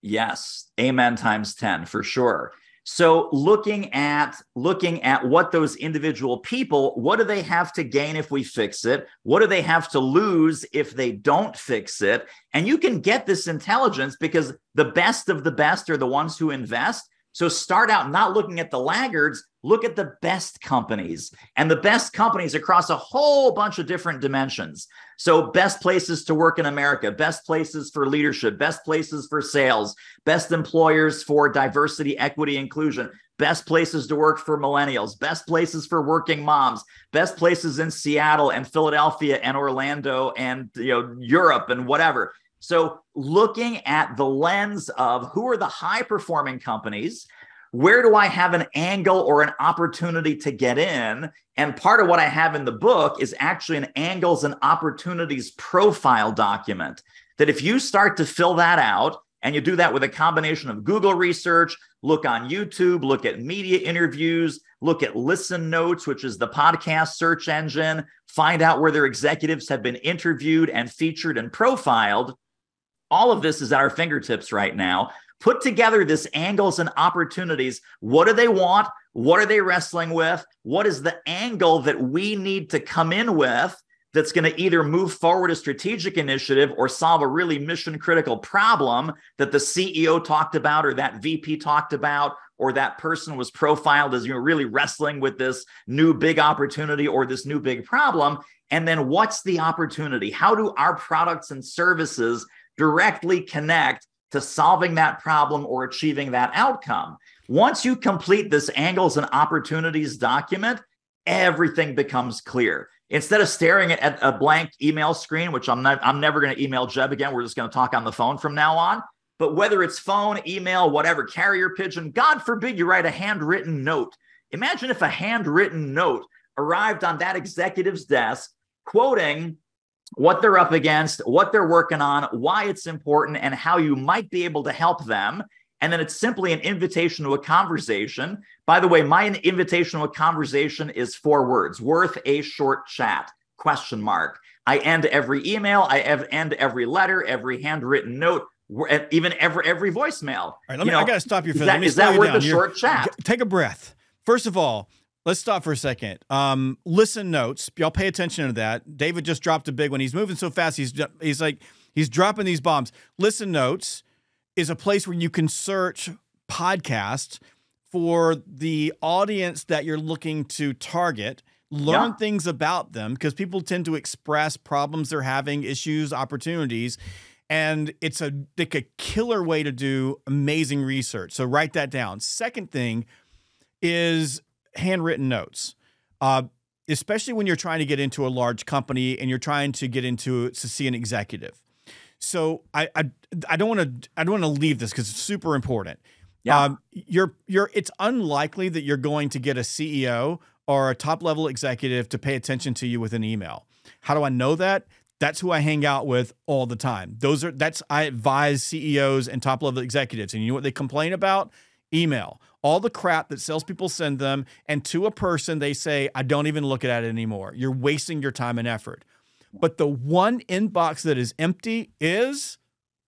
Yes, amen times ten for sure. So looking at looking at what those individual people, what do they have to gain if we fix it? What do they have to lose if they don't fix it? And you can get this intelligence because the best of the best are the ones who invest. So start out not looking at the laggards, look at the best companies and the best companies across a whole bunch of different dimensions. So, best places to work in America, best places for leadership, best places for sales, best employers for diversity, equity, inclusion, best places to work for millennials, best places for working moms, best places in Seattle and Philadelphia and Orlando and you know Europe and whatever. So, looking at the lens of who are the high performing companies, where do I have an angle or an opportunity to get in? And part of what I have in the book is actually an angles and opportunities profile document. That if you start to fill that out, and you do that with a combination of Google research, look on YouTube, look at media interviews, look at Listen Notes, which is the podcast search engine, find out where their executives have been interviewed and featured and profiled all of this is at our fingertips right now. Put together this angles and opportunities. What do they want? What are they wrestling with? What is the angle that we need to come in with that's going to either move forward a strategic initiative or solve a really mission critical problem that the CEO talked about or that VP talked about or that person was profiled as you know really wrestling with this new big opportunity or this new big problem and then what's the opportunity how do our products and services directly connect to solving that problem or achieving that outcome. Once you complete this angles and opportunities document, everything becomes clear. Instead of staring at a blank email screen, which I'm not, I'm never going to email Jeb again. We're just going to talk on the phone from now on. But whether it's phone, email, whatever, carrier pigeon, God forbid you write a handwritten note. Imagine if a handwritten note arrived on that executive's desk quoting what they're up against, what they're working on, why it's important, and how you might be able to help them. And then it's simply an invitation to a conversation. By the way, my invitation to a conversation is four words worth a short chat. question mark. I end every email, I end every letter, every handwritten note, even every every voicemail. All right, let me, know, I got to stop you for is that. Is that worth a short chat? Take a breath. First of all, let's stop for a second. Um, listen notes. Y'all pay attention to that. David just dropped a big one. He's moving so fast. He's he's like he's dropping these bombs. Listen notes is a place where you can search podcasts for the audience that you're looking to target learn yeah. things about them because people tend to express problems they're having, issues, opportunities. And it's a like a killer way to do amazing research. So write that down. Second thing is handwritten notes. Uh, especially when you're trying to get into a large company and you're trying to get into to see an executive. So I I, I don't want to I don't want to leave this because it's super important. Yeah. Um, you're you're it's unlikely that you're going to get a CEO or a top level executive to pay attention to you with an email. How do I know that? That's who I hang out with all the time. Those are that's I advise CEOs and top level executives. And you know what they complain about? Email. All the crap that salespeople send them, and to a person, they say, I don't even look at it anymore. You're wasting your time and effort. But the one inbox that is empty is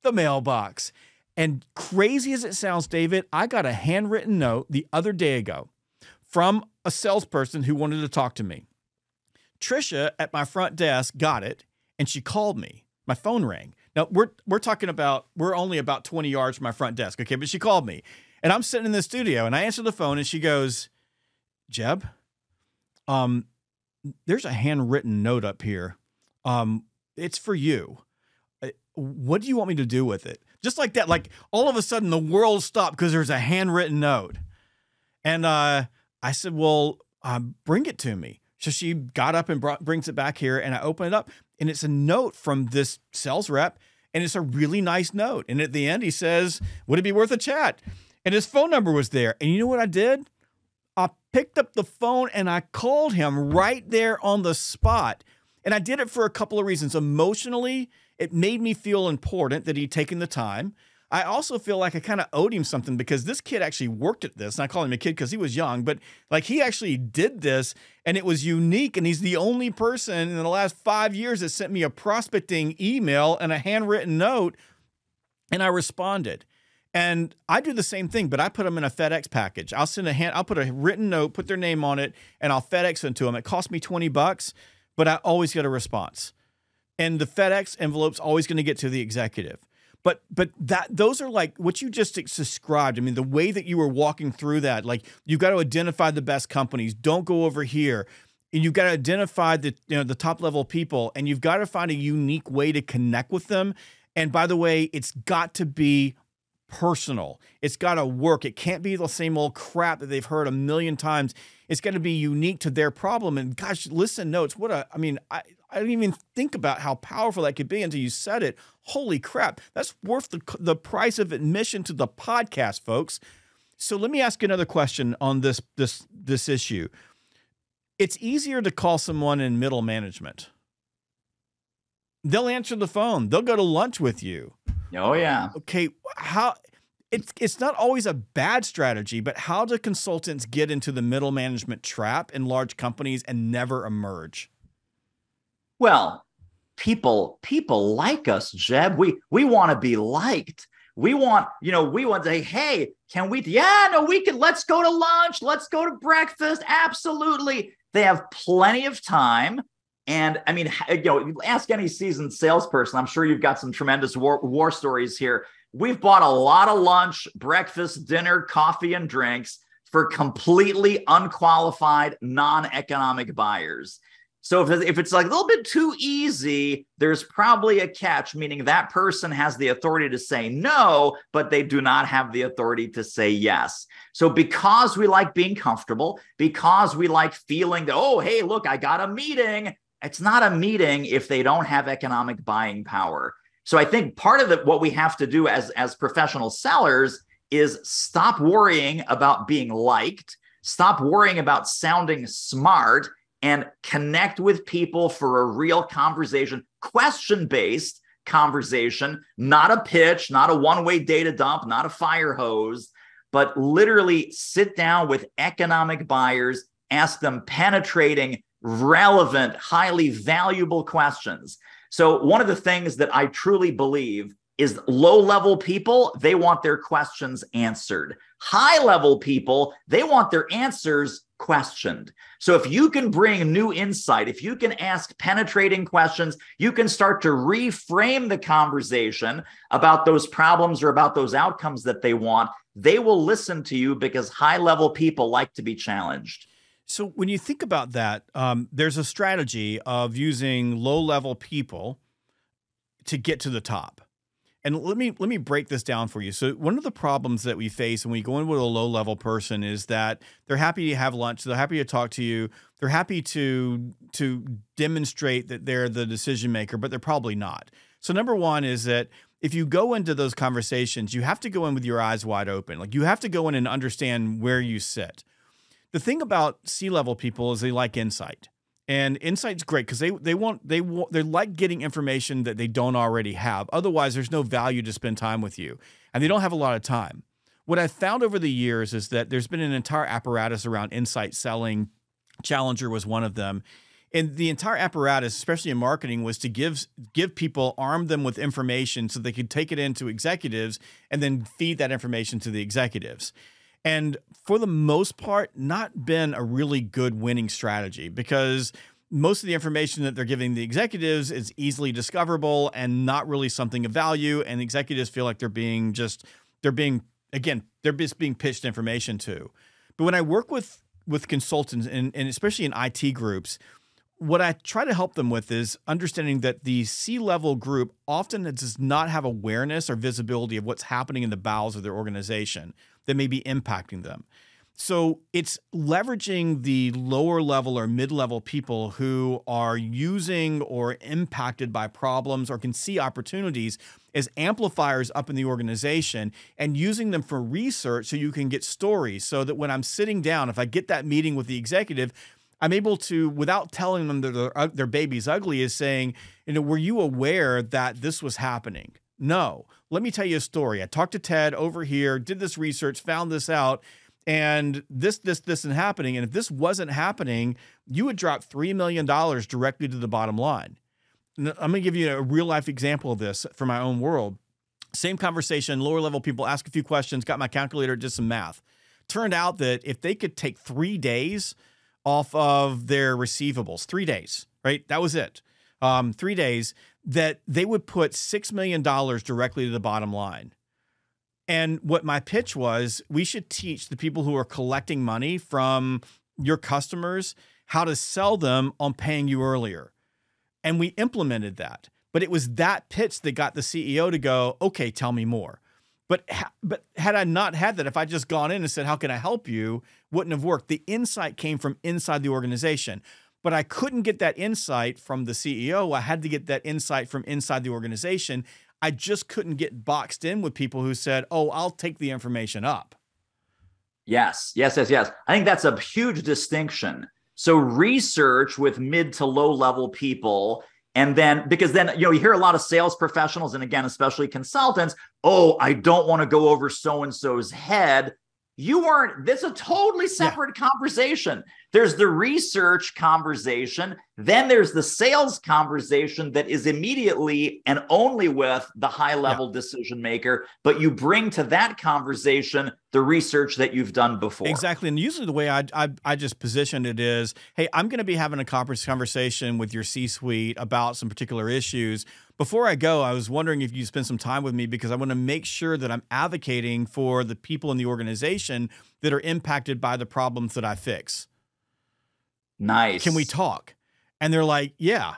the mailbox. And crazy as it sounds, David, I got a handwritten note the other day ago from a salesperson who wanted to talk to me. Trisha at my front desk got it and she called me. My phone rang. Now we're we're talking about we're only about 20 yards from my front desk, okay? But she called me. And I'm sitting in the studio and I answer the phone and she goes, "Jeb, um there's a handwritten note up here. Um it's for you. Uh, what do you want me to do with it?" Just like that, like all of a sudden the world stopped because there's a handwritten note. And uh I said, Well, uh, bring it to me. So she got up and brought, brings it back here, and I open it up, and it's a note from this sales rep, and it's a really nice note. And at the end, he says, Would it be worth a chat? And his phone number was there. And you know what I did? I picked up the phone and I called him right there on the spot. And I did it for a couple of reasons. Emotionally, it made me feel important that he'd taken the time. I also feel like I kind of owed him something because this kid actually worked at this. And I call him a kid because he was young, but like he actually did this and it was unique. And he's the only person in the last five years that sent me a prospecting email and a handwritten note. And I responded. And I do the same thing, but I put them in a FedEx package. I'll send a hand, I'll put a written note, put their name on it, and I'll FedEx it to them. It cost me 20 bucks, but I always get a response. And the FedEx envelope's always going to get to the executive. But but that those are like what you just described. I mean, the way that you were walking through that, like you've got to identify the best companies. Don't go over here. And you've got to identify the you know the top level people, and you've got to find a unique way to connect with them. And by the way, it's got to be personal. It's got to work. It can't be the same old crap that they've heard a million times. It's got to be unique to their problem. And gosh, listen notes. What a, I mean, I, I didn't even think about how powerful that could be until you said it. Holy crap. That's worth the, the price of admission to the podcast, folks. So let me ask another question on this, this, this issue. It's easier to call someone in middle management. They'll answer the phone. They'll go to lunch with you. Oh yeah. Okay, how it's it's not always a bad strategy, but how do consultants get into the middle management trap in large companies and never emerge? Well, people people like us, Jeb. We we want to be liked. We want, you know, we want to say, hey, can we? Yeah, no, we can. Let's go to lunch. Let's go to breakfast. Absolutely. They have plenty of time. And I mean, you know, ask any seasoned salesperson. I'm sure you've got some tremendous war, war stories here. We've bought a lot of lunch, breakfast, dinner, coffee, and drinks for completely unqualified, non economic buyers. So if, if it's like a little bit too easy, there's probably a catch, meaning that person has the authority to say no, but they do not have the authority to say yes. So because we like being comfortable, because we like feeling that, oh, hey, look, I got a meeting. It's not a meeting if they don't have economic buying power. So I think part of the, what we have to do as, as professional sellers is stop worrying about being liked, stop worrying about sounding smart and connect with people for a real conversation, question based conversation, not a pitch, not a one way data dump, not a fire hose, but literally sit down with economic buyers, ask them penetrating, relevant, highly valuable questions. So, one of the things that I truly believe is low level people, they want their questions answered. High level people, they want their answers questioned. So if you can bring new insight, if you can ask penetrating questions, you can start to reframe the conversation about those problems or about those outcomes that they want. They will listen to you because high level people like to be challenged. So when you think about that, um, there's a strategy of using low level people to get to the top. And let me let me break this down for you. So one of the problems that we face when we go in with a low level person is that they're happy to have lunch, they're happy to talk to you, they're happy to to demonstrate that they're the decision maker, but they're probably not. So number one is that if you go into those conversations, you have to go in with your eyes wide open. Like you have to go in and understand where you sit. The thing about C level people is they like insight. And insight's great because they they want they want they like getting information that they don't already have. Otherwise, there's no value to spend time with you, and they don't have a lot of time. What I've found over the years is that there's been an entire apparatus around insight selling. Challenger was one of them, and the entire apparatus, especially in marketing, was to give give people arm them with information so they could take it into executives and then feed that information to the executives and for the most part, not been a really good winning strategy because most of the information that they're giving the executives is easily discoverable and not really something of value. And the executives feel like they're being just, they're being, again, they're just being pitched information to. But when I work with, with consultants and, and especially in IT groups, what I try to help them with is understanding that the C level group often does not have awareness or visibility of what's happening in the bowels of their organization that may be impacting them. So it's leveraging the lower level or mid level people who are using or impacted by problems or can see opportunities as amplifiers up in the organization and using them for research so you can get stories. So that when I'm sitting down, if I get that meeting with the executive, I'm able to, without telling them that their, uh, their baby's ugly, is saying, you know, were you aware that this was happening? No. Let me tell you a story. I talked to Ted over here, did this research, found this out, and this, this, this isn't happening. And if this wasn't happening, you would drop $3 million directly to the bottom line. I'm going to give you a real life example of this from my own world. Same conversation, lower level people ask a few questions, got my calculator, did some math. Turned out that if they could take three days off of their receivables, three days, right? That was it. Um, three days, that they would put $6 million directly to the bottom line. And what my pitch was we should teach the people who are collecting money from your customers how to sell them on paying you earlier. And we implemented that. But it was that pitch that got the CEO to go, okay, tell me more. But ha- but had I not had that, if I just gone in and said, "How can I help you?" wouldn't have worked. The insight came from inside the organization but I couldn't get that insight from the CEO. I had to get that insight from inside the organization. I just couldn't get boxed in with people who said, "Oh, I'll take the information up." Yes, yes, yes, yes. I think that's a huge distinction. So research with mid to low level people and then because then you know you hear a lot of sales professionals and again especially consultants, "Oh, I don't want to go over so and so's head." You aren't, this is a totally separate yeah. conversation. There's the research conversation. Then there's the sales conversation that is immediately and only with the high level yeah. decision maker. But you bring to that conversation the research that you've done before. Exactly. And usually the way I, I, I just position it is hey, I'm going to be having a conversation with your C suite about some particular issues. Before I go, I was wondering if you spend some time with me because I want to make sure that I'm advocating for the people in the organization that are impacted by the problems that I fix. Nice. Can we talk? And they're like, yeah.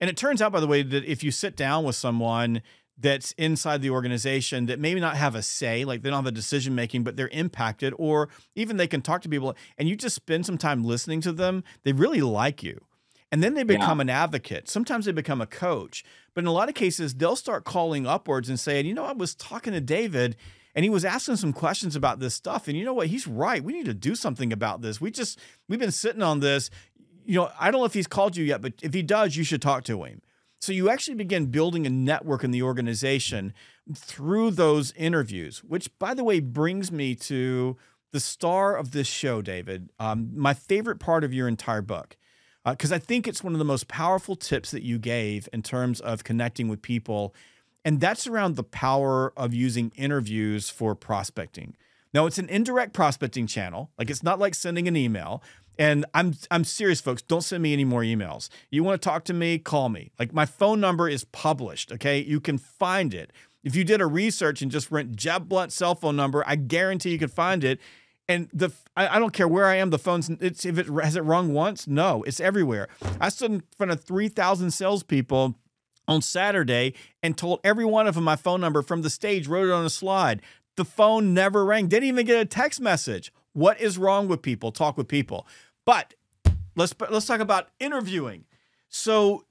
And it turns out, by the way, that if you sit down with someone that's inside the organization that maybe not have a say, like they don't have a decision making, but they're impacted, or even they can talk to people and you just spend some time listening to them, they really like you. And then they become yeah. an advocate. Sometimes they become a coach. But in a lot of cases, they'll start calling upwards and saying, you know, I was talking to David and he was asking some questions about this stuff. And you know what? He's right. We need to do something about this. We just, we've been sitting on this. You know, I don't know if he's called you yet, but if he does, you should talk to him. So you actually begin building a network in the organization through those interviews, which, by the way, brings me to the star of this show, David. Um, my favorite part of your entire book because uh, I think it's one of the most powerful tips that you gave in terms of connecting with people. And that's around the power of using interviews for prospecting. Now, it's an indirect prospecting channel. Like it's not like sending an email. And I'm I'm serious, folks. Don't send me any more emails. You want to talk to me? Call me. Like my phone number is published. Okay, you can find it. If you did a research and just rent Jeb Blount's cell phone number, I guarantee you could find it. And the I, I don't care where I am, the phone's it's if it has it rung once, no, it's everywhere. I stood in front of three thousand salespeople on Saturday and told every one of them my phone number from the stage, wrote it on a slide. The phone never rang, didn't even get a text message. What is wrong with people? Talk with people. But let's let's talk about interviewing. So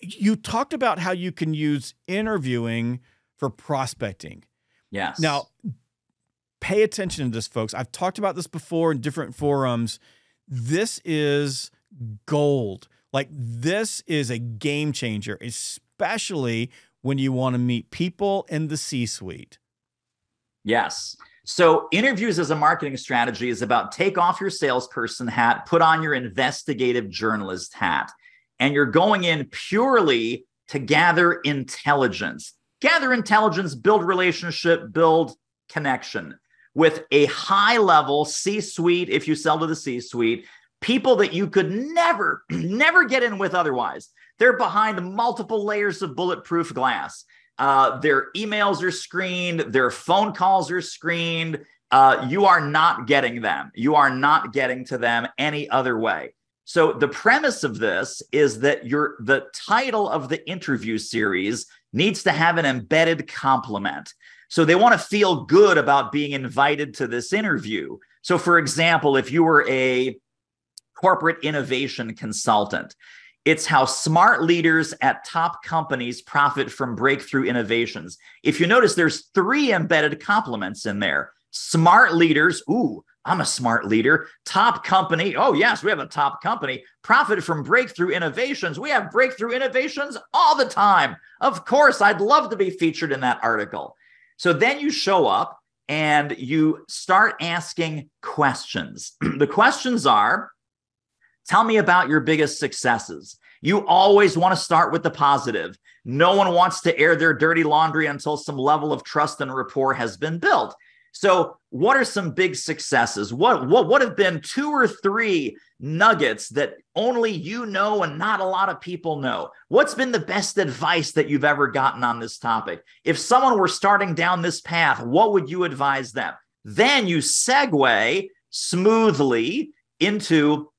you talked about how you can use interviewing for prospecting. Yes. Now, pay attention to this, folks. I've talked about this before in different forums. This is gold. Like, this is a game changer, especially when you want to meet people in the C suite. Yes. So, interviews as a marketing strategy is about take off your salesperson hat, put on your investigative journalist hat, and you're going in purely to gather intelligence gather intelligence, build relationship, build connection with a high level C suite. If you sell to the C suite, people that you could never, never get in with otherwise. They're behind multiple layers of bulletproof glass. Uh, their emails are screened, their phone calls are screened. Uh, you are not getting them. You are not getting to them any other way. So the premise of this is that your the title of the interview series needs to have an embedded compliment. So they want to feel good about being invited to this interview. So for example, if you were a corporate innovation consultant, it's how smart leaders at top companies profit from breakthrough innovations. If you notice, there's three embedded complements in there. Smart leaders, ooh, I'm a smart leader. Top company. Oh, yes, we have a top company. Profit from breakthrough innovations. We have breakthrough innovations all the time. Of course, I'd love to be featured in that article. So then you show up and you start asking questions. the questions are tell me about your biggest successes. You always want to start with the positive. No one wants to air their dirty laundry until some level of trust and rapport has been built. So, what are some big successes? What what what have been two or three nuggets that only you know and not a lot of people know? What's been the best advice that you've ever gotten on this topic? If someone were starting down this path, what would you advise them? Then you segue smoothly into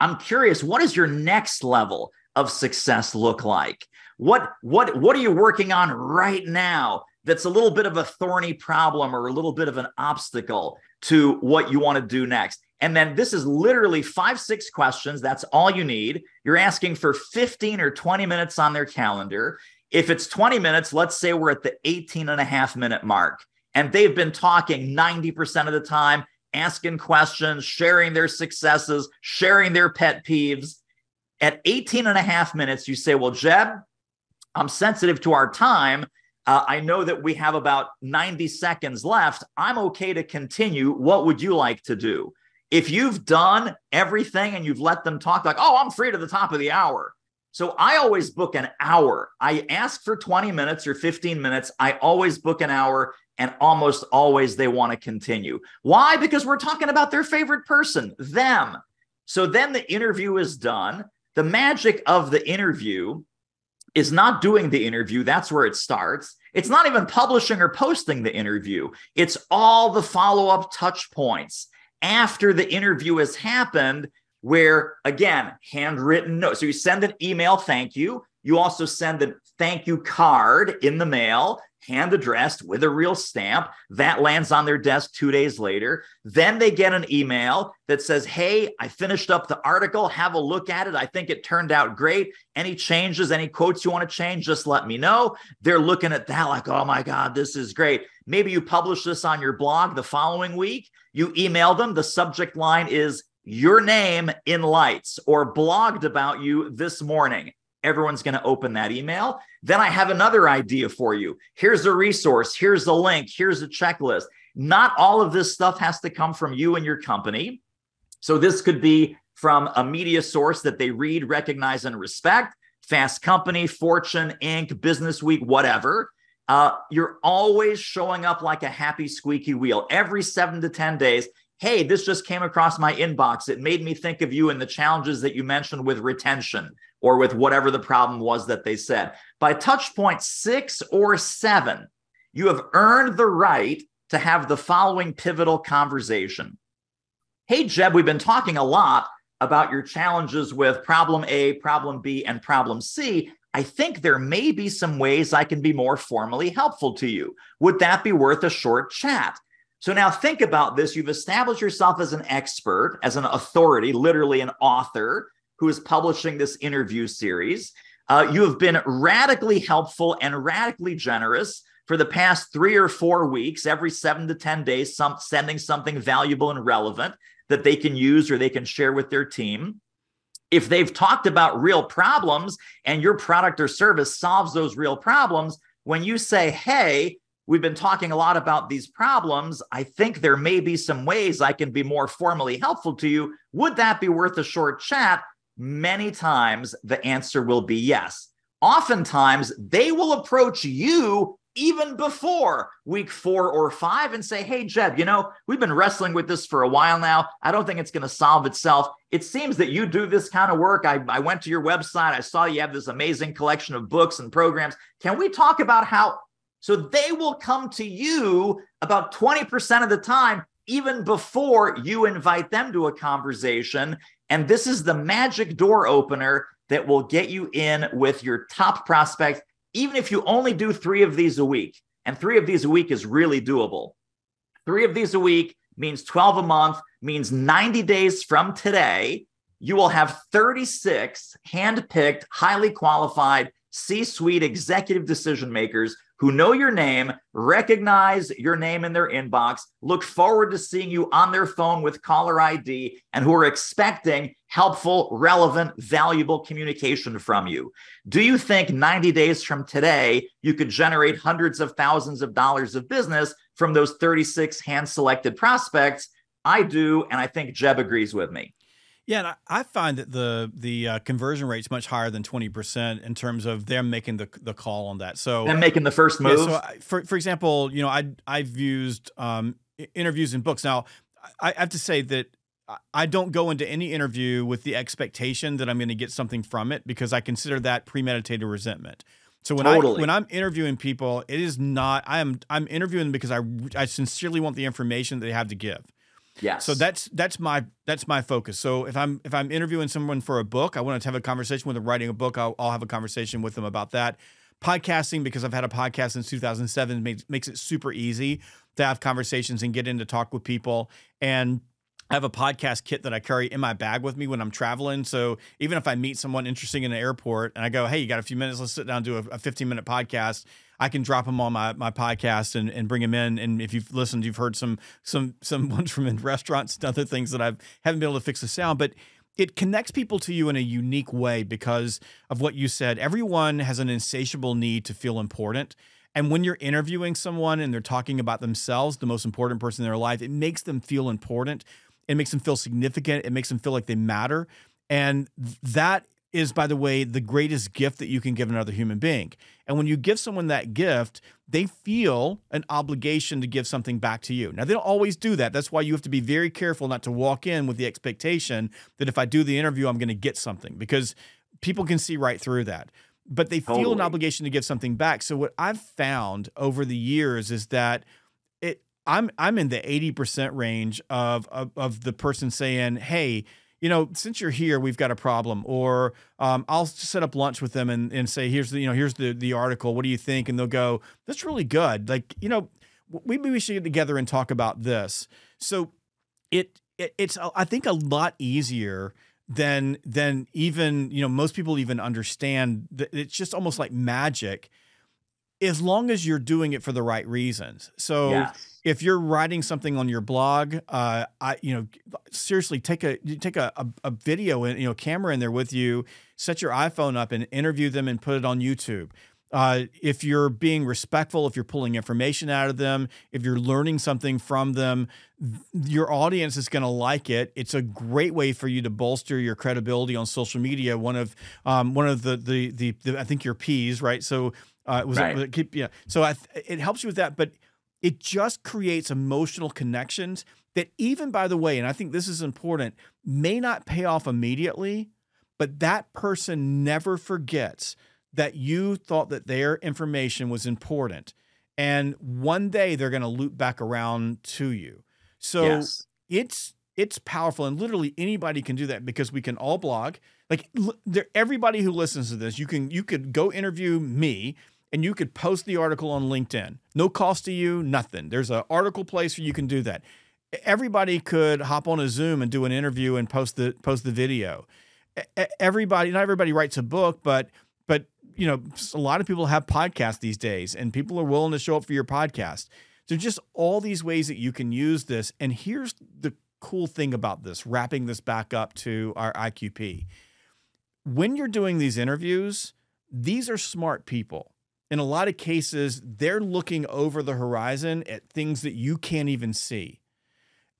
I'm curious, what does your next level of success look like? What what what are you working on right now that's a little bit of a thorny problem or a little bit of an obstacle to what you want to do next. And then this is literally five, six questions. That's all you need. You're asking for 15 or 20 minutes on their calendar. If it's 20 minutes, let's say we're at the 18 and a half minute mark, and they've been talking 90% of the time, asking questions, sharing their successes, sharing their pet peeves. At 18 and a half minutes, you say, Well, Jeb, I'm sensitive to our time. Uh, I know that we have about 90 seconds left. I'm okay to continue. What would you like to do? If you've done everything and you've let them talk, like, oh, I'm free to the top of the hour. So I always book an hour. I ask for 20 minutes or 15 minutes. I always book an hour, and almost always they want to continue. Why? Because we're talking about their favorite person, them. So then the interview is done. The magic of the interview is not doing the interview. That's where it starts. It's not even publishing or posting the interview. It's all the follow up touch points after the interview has happened, where again, handwritten note. So you send an email, thank you. You also send a thank you card in the mail hand addressed with a real stamp. That lands on their desk two days later. Then they get an email that says, Hey, I finished up the article. Have a look at it. I think it turned out great. Any changes, any quotes you want to change, just let me know. They're looking at that like, Oh my God, this is great. Maybe you publish this on your blog the following week. You email them. The subject line is your name in lights or blogged about you this morning everyone's going to open that email. Then I have another idea for you. Here's a resource, here's a link, here's a checklist. Not all of this stuff has to come from you and your company. So this could be from a media source that they read, recognize, and respect. Fast Company, Fortune, Inc., Business Week, whatever. Uh, you're always showing up like a happy squeaky wheel every seven to 10 days. Hey, this just came across my inbox. It made me think of you and the challenges that you mentioned with retention or with whatever the problem was that they said. By touch point six or seven, you have earned the right to have the following pivotal conversation. Hey, Jeb, we've been talking a lot about your challenges with problem A, problem B, and problem C. I think there may be some ways I can be more formally helpful to you. Would that be worth a short chat? So now think about this. You've established yourself as an expert, as an authority, literally an author who is publishing this interview series. Uh, you have been radically helpful and radically generous for the past three or four weeks, every seven to 10 days, some, sending something valuable and relevant that they can use or they can share with their team if they've talked about real problems and your product or service solves those real problems, when you say, hey, we've been talking a lot about these problems, I think there may be some ways I can be more formally helpful to you. Would that be worth a short chat? Many times the answer will be yes. Oftentimes they will approach you even before week four or five and say, Hey, Jeb, you know, we've been wrestling with this for a while now. I don't think it's going to solve itself. It seems that you do this kind of work. I, I went to your website. I saw you have this amazing collection of books and programs. Can we talk about how? So they will come to you about 20% of the time, even before you invite them to a conversation. And this is the magic door opener that will get you in with your top prospect even if you only do three of these a week, and three of these a week is really doable. Three of these a week means 12 a month, means 90 days from today, you will have 36 handpicked, highly qualified C suite executive decision makers who know your name, recognize your name in their inbox, look forward to seeing you on their phone with caller ID, and who are expecting helpful, relevant, valuable communication from you. Do you think 90 days from today, you could generate hundreds of thousands of dollars of business from those 36 hand selected prospects? I do. And I think Jeb agrees with me. Yeah, and I, find that the the uh, conversion rate is much higher than twenty percent in terms of them making the the call on that. So them making the first move. Yeah, so I, for for example, you know, I I've used um, interviews and books. Now, I have to say that I don't go into any interview with the expectation that I'm going to get something from it because I consider that premeditated resentment. So when totally. I when I'm interviewing people, it is not I am I'm interviewing because I I sincerely want the information that they have to give. Yes. So that's that's my that's my focus. So if I'm if I'm interviewing someone for a book, I want to have a conversation with them writing a book. I'll, I'll have a conversation with them about that. Podcasting because I've had a podcast since 2007 makes makes it super easy to have conversations and get in to talk with people and I have a podcast kit that I carry in my bag with me when I'm traveling. So even if I meet someone interesting in an airport and I go, hey, you got a few minutes, let's sit down do a, a 15 minute podcast. I can drop them on my, my podcast and, and bring them in. And if you've listened, you've heard some some some ones from in restaurants and other things that I haven't been able to fix the sound, but it connects people to you in a unique way because of what you said. Everyone has an insatiable need to feel important. And when you're interviewing someone and they're talking about themselves, the most important person in their life, it makes them feel important. It makes them feel significant. It makes them feel like they matter. And that is, by the way, the greatest gift that you can give another human being. And when you give someone that gift, they feel an obligation to give something back to you. Now, they don't always do that. That's why you have to be very careful not to walk in with the expectation that if I do the interview, I'm going to get something because people can see right through that. But they feel totally. an obligation to give something back. So, what I've found over the years is that it, I'm I'm in the 80% range of, of, of the person saying, "Hey, you know, since you're here, we've got a problem. Or um, I'll set up lunch with them and, and say, here's the, you know, here's the, the article. What do you think? And they'll go, that's really good. Like, you know, maybe we should get together and talk about this. So it, it it's, I think a lot easier than, than even, you know, most people even understand that it's just almost like magic as long as you're doing it for the right reasons. So yes. if you're writing something on your blog, uh, I you know seriously take a take a, a, a, video and you know camera in there with you, set your iPhone up and interview them and put it on YouTube. uh, if you're being respectful, if you're pulling information out of them, if you're learning something from them, your audience is going to like it. It's a great way for you to bolster your credibility on social media. One of um, one of the, the, the the I think your P's right. So uh, was, right. it, was it keep yeah. So I, it helps you with that, but it just creates emotional connections that even by the way, and I think this is important, may not pay off immediately, but that person never forgets that you thought that their information was important. And one day they're going to loop back around to you. So yes. it's it's powerful and literally anybody can do that because we can all blog. Like there, everybody who listens to this, you can you could go interview me and you could post the article on LinkedIn. No cost to you, nothing. There's an article place where you can do that. Everybody could hop on a Zoom and do an interview and post the post the video. Everybody, not everybody writes a book, but but you know, a lot of people have podcasts these days, and people are willing to show up for your podcast. So just all these ways that you can use this. And here's the cool thing about this, wrapping this back up to our IQP. When you're doing these interviews, these are smart people. In a lot of cases, they're looking over the horizon at things that you can't even see.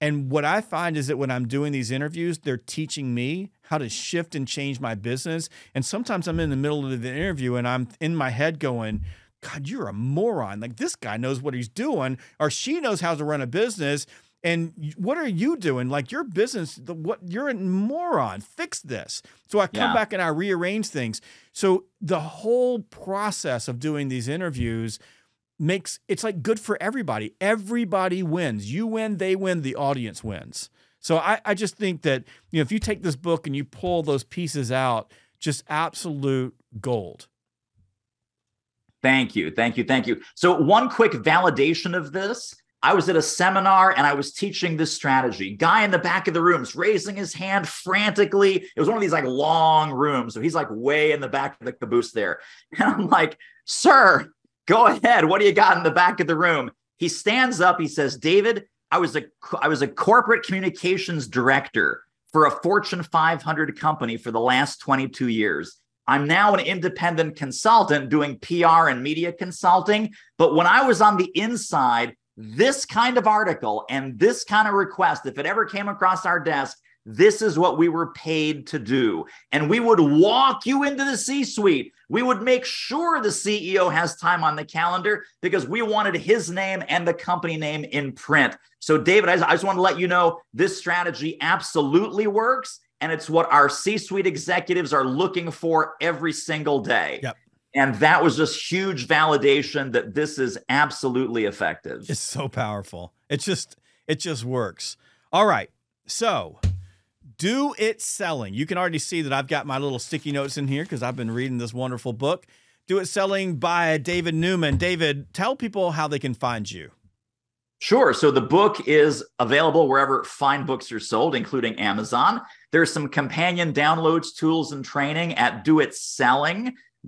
And what I find is that when I'm doing these interviews, they're teaching me how to shift and change my business. And sometimes I'm in the middle of the interview and I'm in my head going, God, you're a moron. Like this guy knows what he's doing, or she knows how to run a business. And what are you doing? Like your business, the, what you're a moron. Fix this. So I come yeah. back and I rearrange things. So the whole process of doing these interviews makes it's like good for everybody. Everybody wins. You win, they win, the audience wins. So I, I just think that you know if you take this book and you pull those pieces out, just absolute gold. Thank you. Thank you. Thank you. So, one quick validation of this I was at a seminar and I was teaching this strategy. Guy in the back of the room is raising his hand frantically. It was one of these like long rooms. So he's like way in the back of the caboose there. And I'm like, sir, go ahead. What do you got in the back of the room? He stands up. He says, David, I was a I was a corporate communications director for a Fortune 500 company for the last 22 years. I'm now an independent consultant doing PR and media consulting. But when I was on the inside, this kind of article and this kind of request, if it ever came across our desk, this is what we were paid to do. And we would walk you into the C suite. We would make sure the CEO has time on the calendar because we wanted his name and the company name in print. So, David, I just want to let you know this strategy absolutely works and it's what our C-suite executives are looking for every single day. Yep. And that was just huge validation that this is absolutely effective. It's so powerful. It's just it just works. All right. So, do it selling. You can already see that I've got my little sticky notes in here because I've been reading this wonderful book. Do It Selling by David Newman. David, tell people how they can find you. Sure. So the book is available wherever fine books are sold, including Amazon. There's some companion downloads, tools, and training at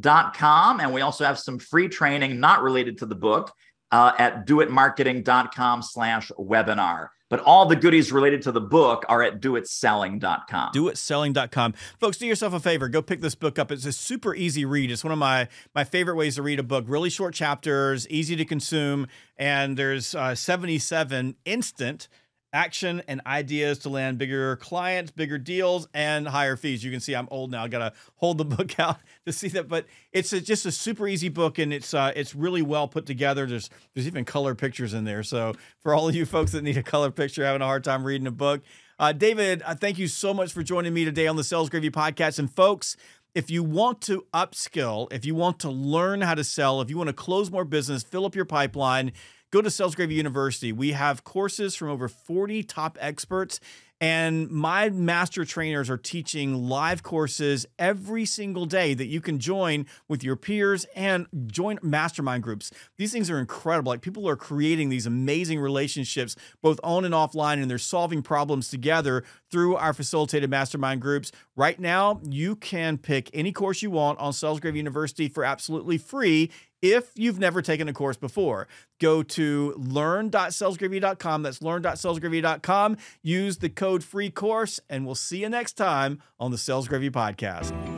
doitselling.com. And we also have some free training not related to the book uh, at doitmarketing.com slash webinar. But all the goodies related to the book are at doitselling.com. Doitselling.com. Folks, do yourself a favor. Go pick this book up. It's a super easy read. It's one of my, my favorite ways to read a book. Really short chapters, easy to consume. And there's uh, 77 instant action and ideas to land bigger clients, bigger deals, and higher fees. You can see I'm old now. I gotta hold the book out to see that, but it's a, just a super easy book, and it's uh, it's really well put together. There's there's even color pictures in there. So for all of you folks that need a color picture, having a hard time reading a book, uh, David, uh, thank you so much for joining me today on the Sales Gravy Podcast. And folks. If you want to upskill, if you want to learn how to sell, if you want to close more business, fill up your pipeline, go to Sales University. We have courses from over 40 top experts. And my master trainers are teaching live courses every single day that you can join with your peers and join mastermind groups. These things are incredible. Like people are creating these amazing relationships, both on and offline, and they're solving problems together through our facilitated mastermind groups. Right now, you can pick any course you want on Sales Gravy University for absolutely free if you've never taken a course before. Go to learn.salesgravy.com. That's learn.salesgravy.com. Use the code free course, and we'll see you next time on the Sales Gravy Podcast.